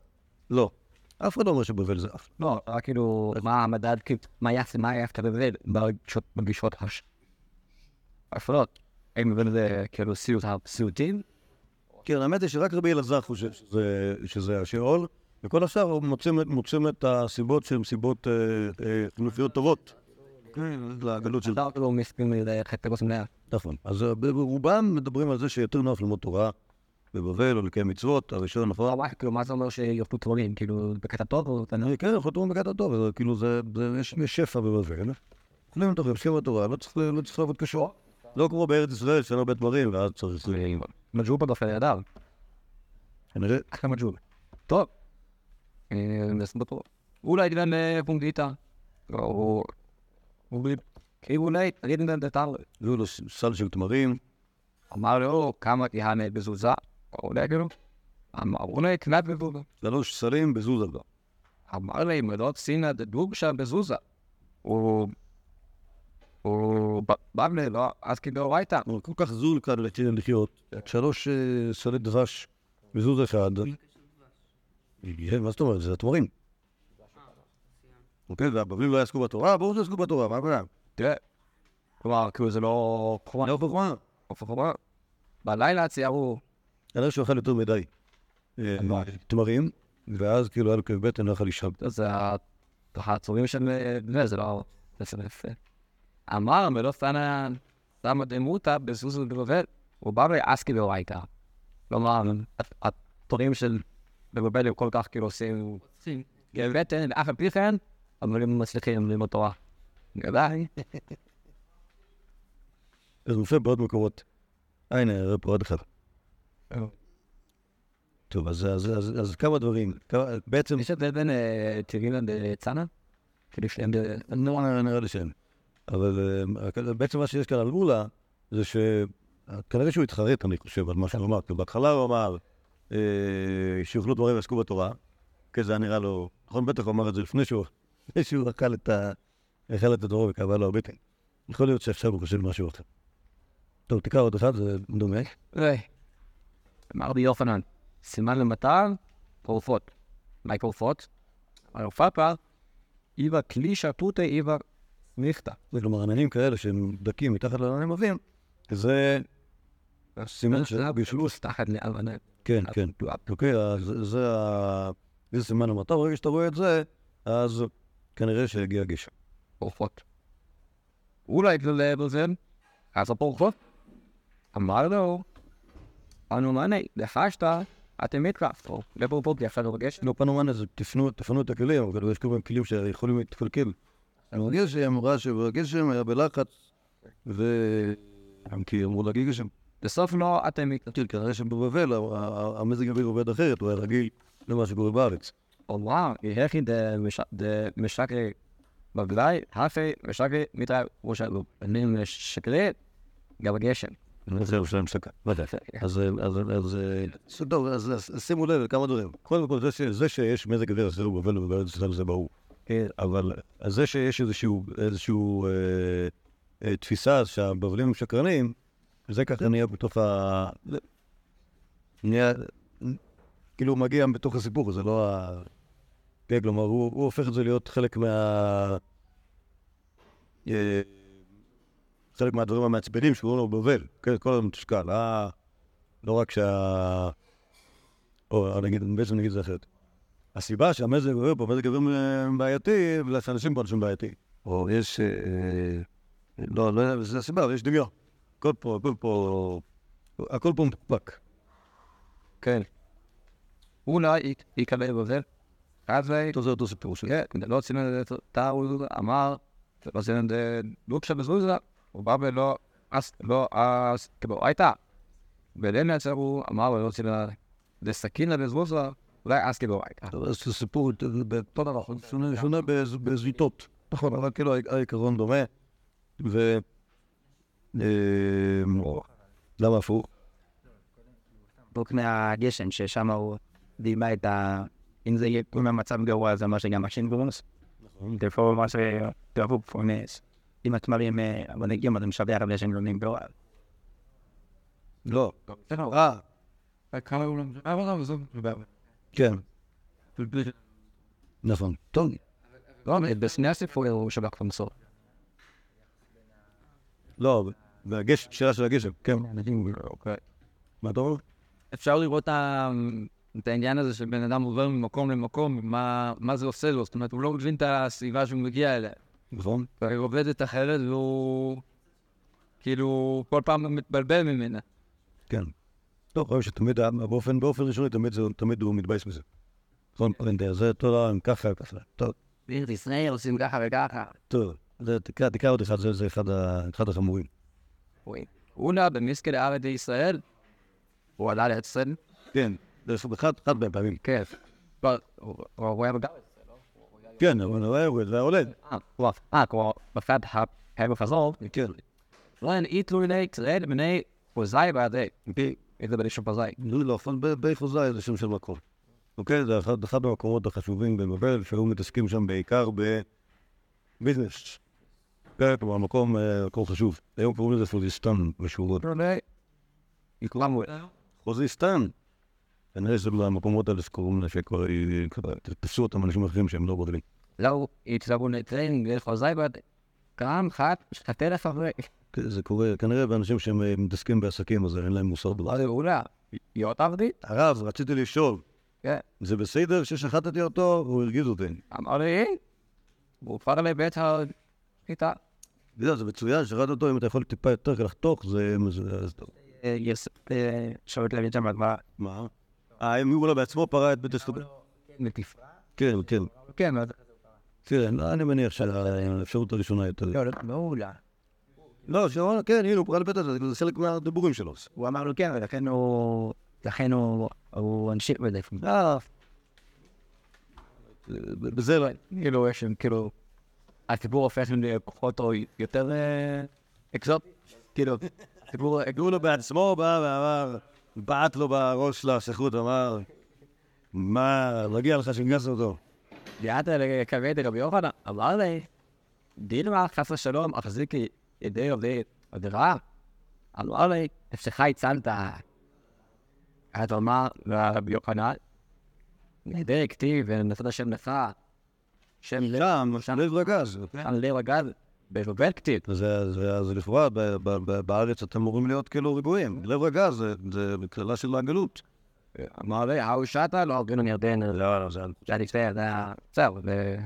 לא. אף אחד לא אומר שבבל זה אף. לא, רק כאילו, מה המדד, כאילו, מה יעשה, מה יעשה בבל בגישות הש... האפלות. האם בבל זה כאילו סיוט הסיוטים? כן, האמת היא שרק רבי אלעזר חושב שזה- שזה השאול, וכל השאר מוצאים, את הסיבות שהן סיבות אה, אה, חלופיות טובות. כן, לגלות של... אתה כאילו מסכים לחטא גוס מנהל. נכון. אז אה, רובם מדברים על זה שיותר נוח ללמוד תורה בבבל או לקיים מצוות, הראשון, נכון? וואי, כאילו, מה זה אומר שיאכלו תמרים? כאילו, בקטע טוב או אה, כן, חותמים בקטע טוב, כאילו יש, שפע בבבל. אוכלים תורה, עוסקים בתורה, לא צריך, לא לעבוד קשה. לא כמו בארץ ישראל, שאין הרבה דברים, ואז צריך... מג'ובה דווקא לידיו. כנראה, אחלה מג'ובה. טוב. אולי תדן פונגיטה. או... אולי... כאילו אולי, תגיד להם דתר. הביאו לו סל של תמרים, אמר לו, כמה תהנה בזוזה? או אולי כאילו. אמרו לי, קנת בזוזה. שלוש סלים בזוזה כבר. אמר לי, מלות סינא דדוג שם בזוזה. הוא... הוא ב- בא לי, לא, אז כאילו הביתה. אבל כל כך זול כאן לצד לחיות. שלוש אה, סלי דבש בזוז אחד. אה, מה זאת אומרת? זה התמרים. אוקיי, והבבלים לא יעסקו בתורה? ברור שיעסקו בתורה, מה הבעיה? תראה. כלומר, כאילו זה לא... חומה. לא חוכמה. לא חומה. בלילה ציירו. כנראה שהוא אכל יותר מדי אה, תמרים, ואז כאילו היה לו כאב בטן, לא יכול לישון. זה הצורים של... זה, לא... זה לא יפה. אמר, ולא סנה... שמה דמותא בזוזו בבבל. הוא בא לאסקי באורייתא. כלומר, התורים של בבבל הם כל כך כאילו עושים... כאב בטן, אף על פי כן, אבל הם מצליחים ללמוד תורה. גדאי. זה מופיע בעוד מקומות. אה, הנה, נראה פה עוד אחד. טוב, אז- כמה דברים. בעצם, יש הבדל בין אה, טירינה לצאנה? כאילו שהם... נראה נראה לי שאין. אבל אה, בעצם מה שיש כאן על מולה, זה שכנראה שהוא התחרט, אני חושב, על מה שהוא אמר. כי בהתחלה הוא אמר אה, שיאכלו דברים ויעסקו בתורה, כן, זה היה נראה לו... נכון, בטח הוא אמר את זה לפני שהוא אכל את ה... אכל את הדרור וכאבה לו הבטן. יכול להיות שעכשיו הוא חושב משהו אחר. טוב, תקרא עוד אחד, זה דומה. אמר רבי יוחנן, סימן למטר, פורפות. מהי פורפות? הרפאפה, איבה קלישה פוטה איבה נכתא. זה כלומר, עננים כאלה שהם דקים מתחת לעננים עבים, זה סימן של בישלוס. תחת לאבנה. כן, כן. אוקיי, זה. זה סימן המטר, ברגע שאתה רואה את זה, אז כנראה שהגיע גשם. פורפות. אולי כללי בזן, אז הפורפות. אמר לו, אנו מנה, לחשת, אתם מתקפו. לפורפות יפה לו בגשם. לא, פנו זה תפנו, תפנו את הכלים, אבל יש כל מיני כלים שיכולים להתקלקל. מרגיש שהיא אמרה שבגשם היה בלחץ, וגם כי אמרו להגיד גשם. בסוף לא אתם כנראה שבבבל המזג האוויר עובד אחרת, הוא היה רגיל למה שקורה בארץ. וואו, יחי דמשקרי בגלי, הפי משקרי מתראה ראשנו. אני משקרי, גם הגשם. זה ירושלים סקה. ודאי. אז אז- טוב, אז שימו לב לכמה דברים. קודם כל, זה שיש מזג אוויר אחר בבבל ובארץ ישראל זה ברור. כן, אבל זה שיש איזשהו, איזשהו אה, אה, תפיסה שהבבלים הם שקרנים, זה ככה נהיה בתוך ה... נהיה... כאילו הוא מגיע בתוך הסיפור, זה לא ה... כן, כלומר, הוא, הוא הופך את זה להיות חלק מה... אה, חלק מהדברים המעצבנים שקוראים לו בבל, כן, כל הזמן מתוסכל, אה... לא רק שה... או נגיד, בעצם נגיד את זה אחרת. הסיבה שהמזג האוויר פה, מזג אוויר אה, בעייתי, בגלל שאנשים פה אנשים בעייתיים. או יש... אה, אה, לא, לא יודע, זו הסיבה, אבל יש דמיון. הכל פה, הכל פה... הכל פה מפוקפק. כן. אולי יקבל בבל. אז זה אותו סיפור שלי. כן, לא ציין את טאו אמר, לא ציין את לוקשה בזוזה, הוא בא ולא, אז, לא, אז, כאילו, הייתה. ולן יצר הוא אמר, לא ציין את סכינה בזוזה, אולי אז כאילו הייתה. אבל זה סיפור אותו דבר, שונה- שונה בז- בזוויתות. נכון, אבל כאילו העיקרון דומה. ו... אה, למה הפוך? בוק מהגשם, ששם הוא דימה את ה... אם זה יהיה אם המצב גרוע, זה אומר שגם השין גרונוס. תרפור מה שתאהבו פורנס. אם התמרים המנהיגים, אז הם משבח על השין גרונים גרוע. לא. אה, כן. נכון. טוב. לא, בשני הוא שבח במסור. לא, והגשם, שאלה של הגשם, כן. מה אתה אומר? אפשר לראות את העניין הזה של בן אדם עובר ממקום למקום, מה מה זה עושה לו, זאת אומרת, הוא לא מבין את הסביבה שהוא מגיע אליה. נכון. היא עובדת אחרת והוא כאילו כל פעם מתבלבל ממנה. כן. טוב, רואים שתמיד, באופן באופן ראשוני, תמיד זה- תמיד הוא מתבייש בזה. נכון, פרנטר, זה תורה, ככה, ככה. טוב, בארץ ישראל עושים ככה וככה. טוב. תקרא עוד אחד, זה אחד החמורים. הוא נע במסקד הארץ ישראל, הוא עלה לאצל, כן, זה אחד מהם פעמים. כן. הוא היה בגלל. כן, אבל הוא היה עולה. אה, אה, כבר בפד הפרק חזור, כן. לא איתלו לי צרד בני פוזאי בעדי. איזה בני של פוזאי. לא, אבל ב- בחוזאי זה שם של מקום. אוקיי? זה אחד אחד המקומות החשובים בבבל, שהיו מתעסקים שם בעיקר בביזנס. כן, כלומר, מקום אה, מקום חשוב. היום קוראים לזה פוזיסטן בשורות. יקלמו חוזיסטן. כנראה שזה מהמקומות האלה שקוראים לזה, שכבר אה, תפסו אותם אנשים אחרים שהם לא בבלים. לא התלבו לטרנינג לפוזאי בעדי. גם חת שתתה לחברי. כן, זה קורה, כנראה באנשים שהם אה, בעסקים, אז אין להם מוסר דבר. אז הוא לה, להיות עבדי? הרב, רציתי לשאול, כן. זה בסדר ששחטתי אותו? הוא הרגיז אותי. אמר לי, הוא כבר לבית הכיתה. יודע, זה מצוין, שחטת אותו, אם אתה יכול טיפה יותר לחתוך, זה... זה- זה. יש שעות להבין שם מה... מה? אה, אם הוא לא בעצמו פרע את בית? מטיפה. כן, כן. כן, כן, לא, אני מניח שהאפשרות הראשונה יותר... לא, לא, מעולה. לא, שאמרנו, כן, הנה, הוא לבית הזה, זה חלק מהדיבורים שלו. הוא אמר לו כן, ולכן הוא... לכן הוא... הוא בזה. אה, בזה לא... כאילו יש שם, כאילו, הסיפור הופך לפחות או יותר אה, אקזוטי. כאילו, הסיפור, הוא לו בעצמו בא ואמר, בעט לו בראש לשכות, אמר, מה, מגיע לך שהנגסת אותו. ליאת לקראת רבי יוחנן, אמר לי, דילמה חס ושלום, החזיק לי ידי עובדי הדירה. אמר לי, נפשך הצלת. אז אמר לרבי יוחנן, נהדר כתיב ונתת השם לך, שם לב, שם, לב רגז. שם לב הגז, בבבל כתיב. זה, לכאורה, בארץ אתם אמורים להיות כאילו ריבועים. לב רגז זה, זה קללה של הגלות. אמר לי, ההוא שטה, לא הרגנו ירדן, לא, לא, זה... זה היה לפני, זה היה, זהו, זה זה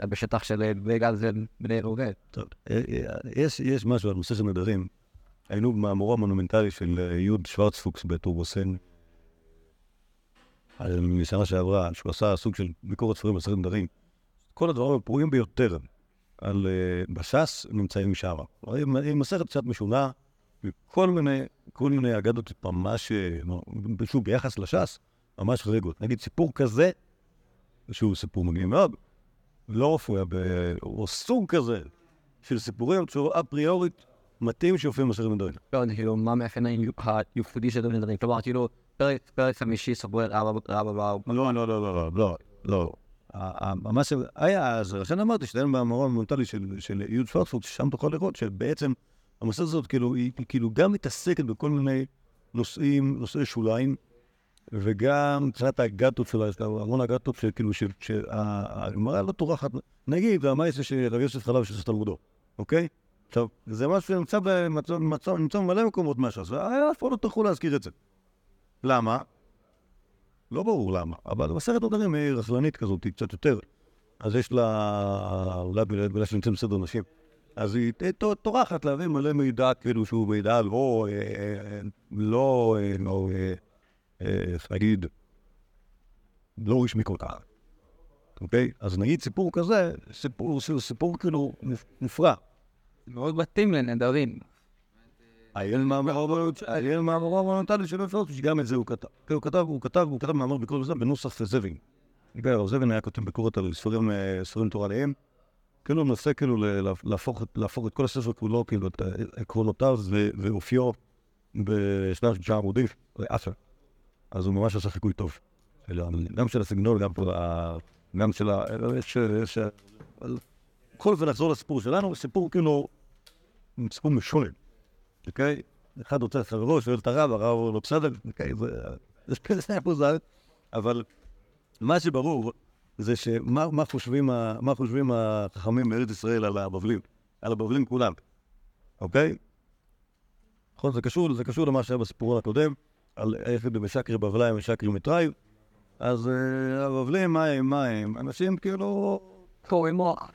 בשטח של בני גז ובני ראובן. טוב, אה, אה, יש, משהו על נושא של נדרים. היינו במאמרו המונומנטלי של אה, יוד שוורצפוקס בטורבוסן, משנה שעברה, שהוא עשה סוג של ביקורת ספרים בסרט נדרים. כל הדברים הפרועים ביותר על אה, בש"ס נמצאים שם. היא מסכת קצת משונה, וכל מיני, כל מיני אגדות ממש, אה, שוב, ביחס לש"ס, ממש חריגות. נגיד סיפור כזה, שהוא סיפור מגניב מאוד, לא מופיע, ב- או סוג כזה של סיפורים שהוא אפריורית מתאים שיופיע בסרט נדרים. לא, זה כאילו, מה מאפיין הייחודי של נדרים? כלומר, כאילו, פרק חמישי סוגר רבא רבא לא, לא, לא, לא, לא, לא, לא. מה שהיה אז, לכן אמרתי שזה היה במאמר המונטלי של, יוד שוורצפורד, ששם תוכל לראות שבעצם המסכת הזאת כאילו, היא כאילו גם מתעסקת בכל מיני נושאים, נושאי שוליים, וגם מבחינת האגתות שלה, יש לה המון אגתות שכאילו, שהגמרא לא טורחת, נגיד, המעשה של רבי יוסף חלב שעושה תלמודו, אוקיי? עכשיו, זה משהו שנמצא במצב, מצב, נמצא במלא מקומות מהש"ס, ואף פעם לא טרחו להזכיר את זה. למה? לא ברור למה, אבל מסכת נדרים היא רכלנית כזאת, היא קצת יותר. אז יש לה, אולי בגלל שנמצאים בסדר נשים, אז היא טורחת להביא מלא מידע, כאילו שהוא מידע לא, אה, אה, לא, אה, לא, אה, אה, איך להגיד, לא רשמי כל כך. אוקיי? אז נגיד סיפור כזה, סיפור, סיפור, כאילו נפ- נפרע. מאוד מתאים לנדרים. העיין מאמרו המונטלי של אפרוס, שגם את זה הוא כתב. הוא כתב, הוא כתב, הוא כתב מאמר ביקורת זה בנוסח זבין. הרב זבין היה כותב ביקורת על ספרים, אה, ספרים תורניים. כאילו הוא מנסה כאילו להפוך את- כל הספר כולו, כאילו את אה, עקרונותיו ואופיו בשלב שלושה עמודים, עשר. אז הוא ממש עשה חיקוי טוב. גם של הסגנון, גם של ה... גם של ה... יש... בכל אופן נחזור לסיפור שלנו, סיפור כאילו... סיפור משונה. אוקיי? אחד רוצה את חברו, שואל את הרב, הרב אומר לו, בסדר, אוקיי, זה- זה זה היה מוזר, אבל מה שברור זה שמה מה חושבים, מה חושבים החכמים בארץ ישראל על הבבלים, על הבבלים כולם, אוקיי? נכון, זה קשור, זה קשור למה שהיה בסיפור הקודם, על איך במשקרי בבלי ומשקרי מטרייב, אז אה, הבבלים, מה הם, מה הם? אנשים כאילו... קוראים מוח.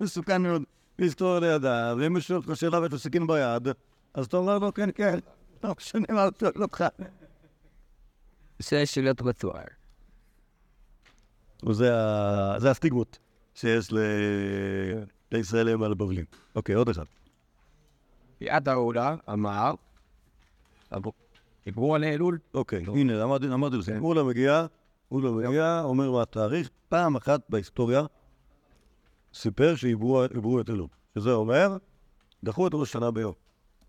מסוכן מאוד להסתובב לידה, ואם מישהו אותך שאלה ויש לו סכין ביד, אז אתה אומר לו, כן, כן, לא משנה מה הוא שואל אותך. זה שאלות בצוהר. וזה זה הסטיגמות שיש לישראלים על הבבלים. אוקיי, עוד אחד. יד העולה אמר, דיברו על אלול, אוקיי, הנה, אמרתי לזה. אולה מגיע, אולה מגיע, אומר מה התאריך, פעם אחת בהיסטוריה סיפר שעברו עברו את אלול. שזה אומר, דחו את ראש השנה ביום.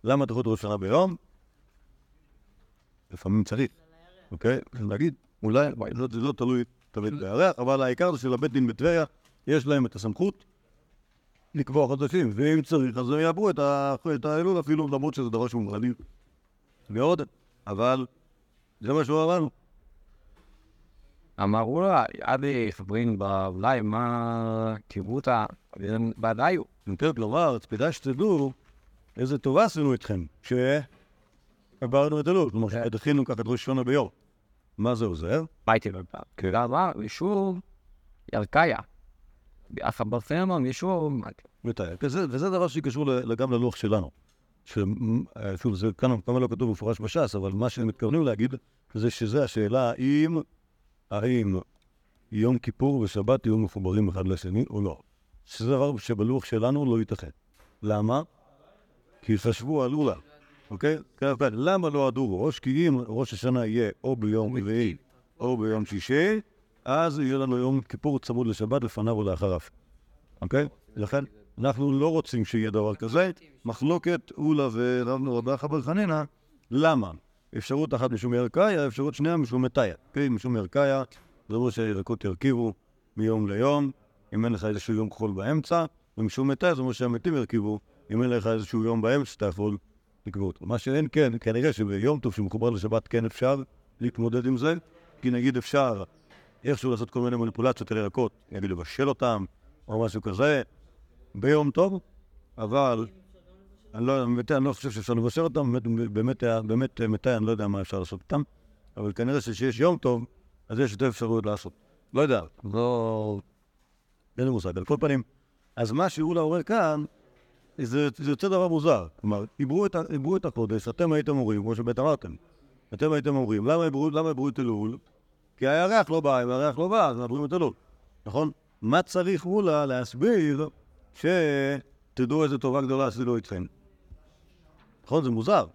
למה דחו את ראש השנה ביום? לפעמים צריך, אוקיי? להגיד, אולי, לא- זה לא תלוי תמיד בירח, אבל העיקר זה שלבית דין בטבריה יש להם את הסמכות לקבוע חודשים, ואם צריך אז הם יעברו את האלול אפילו, למרות שזה דבר שהוא מרעיל מאוד, אבל זה מה שהוא אמר. אמרו לה, ידי חברין באולי, מה תראו אותה, בעדיו. יותר כלומר, אז כדאי שתדעו איזה טובה עשינו איתכם, שעברנו את אלול, כלומר שדחינו ככה את ראש השנה ביום. מה זה עוזר? מה הייתי בפעם? ואמר, יישוב ירקיה. ביחד ברפרמה, יישוב... מתאר. וזה, דבר שקשור גם ללוח שלנו. ששוב, זה כאן כמה לא כתוב במפורש בש"ס, אבל מה שהם מתכוונים להגיד, זה שזה השאלה האם, האם יום כיפור ושבת יהיו מחוברים אחד לשני או לא. שזה דבר שבלוח שלנו לא ייתכן. למה? כי חשבו על אולה, אוקיי? כן, כן. למה לא עדו ראש? כי אם ראש השנה יהיה או ביום רביעי או ביום שישי, אז יהיה לנו יום כיפור צמוד לשבת לפניו או לאחריו. אוקיי? לכן, אנחנו לא רוצים שיהיה דבר כזה. מחלוקת אולה ורבנו רבי חבר חנינא, למה? אפשרות אחת משום ירקאיה, אפשרות שנייה משום מטאיה. אוקיי? משום ירקאיה, זה אומר שהירקות ירכיבו מיום ליום, אם אין לך איזשהו יום כחול באמצע, ומשום מטאיה זה אומר שהמתים ירכיבו, אם אין לך איזשהו יום באמצע, אתה יכול לקבור אותו. מה שאין כן, כנראה שביום טוב שמחובר לשבת כן אפשר להתמודד עם זה, כי נגיד אפשר איכשהו לעשות כל מיני מניפולציות על ירקות, נגיד לבשל אותם, או משהו כזה, ביום טוב, אבל אני לא, אני לא חושב שאפשר לבשל אותם, באמת, באמת, מתי, אני לא יודע מה אפשר לעשות איתם, אבל כנראה שכשיש יום טוב, אז יש יותר אפשרויות לעשות. לא יודע, לא... אין לי מושג. על כל פנים, אז מה שאולה אומר כאן, זה, זה יוצא דבר מוזר. כלומר, עברו את, את החודש, אתם הייתם אומרים, כמו שבית אמרתם, אתם הייתם אומרים, למה עברו את אלול? כי הירח לא בא, אם הירח לא בא, אז מעברים את אלול, נכון? מה צריך אולה להסביר שתדעו איזה טובה גדולה עשינו איתכם? נכון? זה מוזר.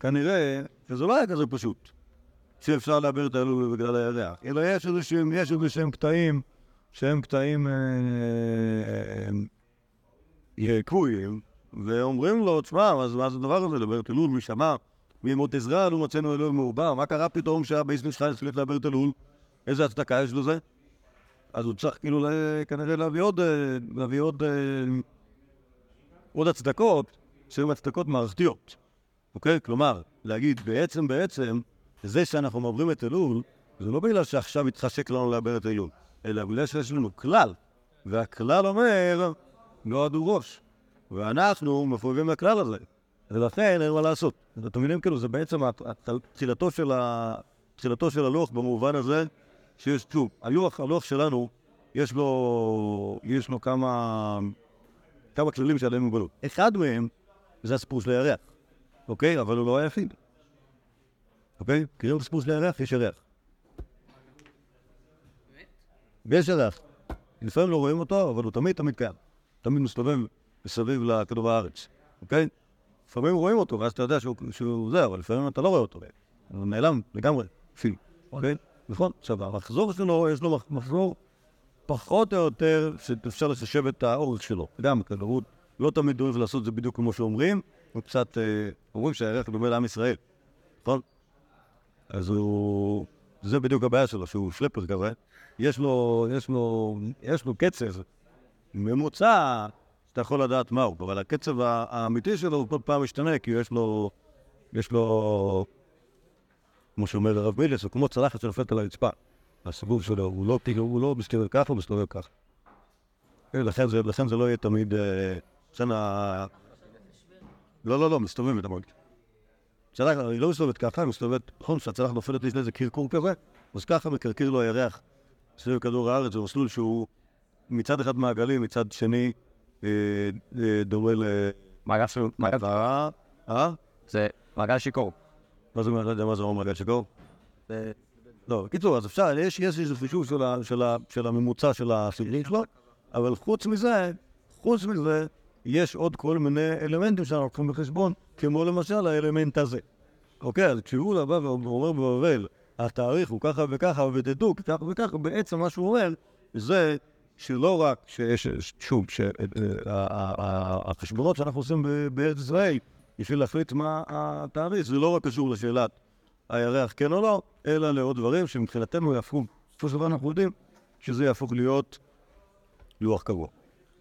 כנראה שזה לא היה כזה פשוט, שאפשר לעבר את האלול בגלל הירח, אלא יש איזה שהם, יש איזה שהם קטעים, שהם קטעים אה, אה, אה, קבועים, ואומרים לו, תשמע, מה זה הדבר הזה, לעבר את אלול, מי שמע? מימות עזרא, אלו מצאנו אלוהים מעובר, מה קרה פתאום שהבייסנס שלך הצליח לעבר את אלול? איזה הצדקה יש לזה? אז הוא צריך כאילו כנראה להביא עוד, אה, להביא עוד, אה, עוד הצדקות, שהן הצדקות מערכתיות, אוקיי? כלומר, להגיד בעצם בעצם, זה שאנחנו מעברים את אלול, זה לא בגלל שעכשיו התחשק לנו לעבר את אלול, אלא בגלל שיש לנו כלל, והכלל אומר, לא עדו ראש, ואנחנו מחויבים לכלל הזה, ולכן אין מה לעשות. אתם מבינים, כאילו, זה בעצם תחילתו של, ה... של הלוח במובן הזה, שיש, שוב, הלוח, הלוח שלנו, יש לו, יש לו כמה, כמה כללים שעליהם מוגבלות. אחד מהם זה הסיפור של הירח, אוקיי? אבל הוא לא היחיד. אוקיי? מכירים את הסיפור של הירח? יש ירח. ויש ירח. לפעמים לא רואים אותו, אבל הוא תמיד תמיד קיים. תמיד מסתובב מסביב לכדור הארץ, אוקיי? לפעמים רואים אותו, ואז אתה יודע שהוא, שהוא זה, אבל לפעמים אתה לא רואה אותו. הוא נעלם לגמרי, אפילו, אוקיי? נכון? עכשיו, המחזור שלו, יש לו מח- מחזור פחות או יותר שאפשר לחשב את האורך שלו. גם, כאילו, הוא לא תמיד אוהב לעשות את זה בדיוק כמו שאומרים, הוא קצת, אה, אומרים שהירח דומה לעם ישראל, נכון? אז הוא... זה בדיוק הבעיה שלו, שהוא פלפר כזה. יש לו, יש לו, יש לו קצב ממוצע, שאתה יכול לדעת מהו, אבל הקצב האמיתי שלו הוא כל פעם משתנה, כי יש לו, יש לו, כמו שאומר הרב מילס, הוא כמו צלחת שנופלת על הרצפה. הסיבוב שלו, הוא לא, הוא לא מסתובב ככה, הוא מסתובב ככה. כן, לכן זה, לכן זה לא יהיה תמיד, אה, לכן ה... לא, לא, לא, מסתובבת המון. צלחת, היא לא מסתובבת ככה, היא מסתובבת, נכון, כשהצלחת נופלת יש לאיזה קרקור כזה, אז ככה מקרקר לו הירח סביב כדור הארץ, זה מסלול שהוא מצד אחד מעגלי, מצד שני אה, אה, דומה ל... מעגל. אה? אה? זה מעגל שיכור. מה זה, לא יודע מה זה אומר שגור? לא, בקיצור, אז אפשר, יש, איזה חישוב של, הממוצע של הסדרים שלו, אבל חוץ מזה, חוץ מזה, יש עוד כל מיני אלמנטים שאנחנו לוקחים בחשבון, כמו למשל האלמנט הזה. אוקיי, אז כשהוא בא ואומר בבבל, התאריך הוא ככה וככה, ותדעו, ככה וככה, בעצם מה שהוא אומר, זה שלא רק שיש, שוב, שהחשבונות שאנחנו עושים בארץ ישראל, בשביל להחליט מה התאריך, זה לא רק קשור לשאלת הירח כן או לא, אלא לעוד דברים שמבחינתנו יהפכו, בסופו של דבר אנחנו יודעים שזה יהפוך להיות לוח קבוע.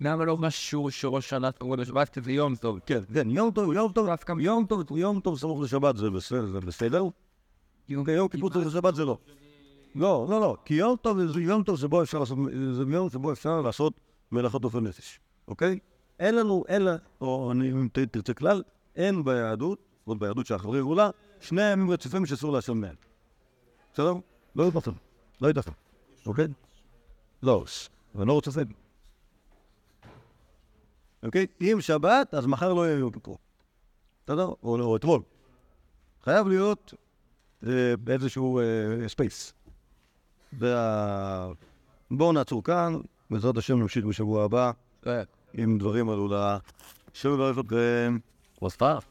למה לא משהו שראש שנה קורא לשבת זה יום טוב? כן, כן, יום טוב, יום טוב, יום טוב, יום טוב סמוך לשבת זה בסדר, זה בסדר? יום כיפור סמוך לשבת זה לא. לא, לא, לא, כי יום טוב זה יום טוב שבו אפשר לעשות, זה יום שבו אפשר לעשות מלאכות אופן נפש, אוקיי? אין לנו, אלא, או אני, אם תרצה כלל, אין ביהדות, עוד ביהדות שאחרי גאולה, שני ימים רציפים שאסור לעשן מהם. בסדר? לא ייתכן, לא ייתכן, אוקיי? לא, ואני לא רוצה לסיים. אוקיי? אם שבת, אז מחר לא יהיה יום. בסדר? או, אתמול. חייב להיות אה, באיזשהו אה, space. זה ה... בואו נעצור כאן, בעזרת השם נמשיך בשבוע הבא עם דברים על עולא. שם יברך אתכם. was that?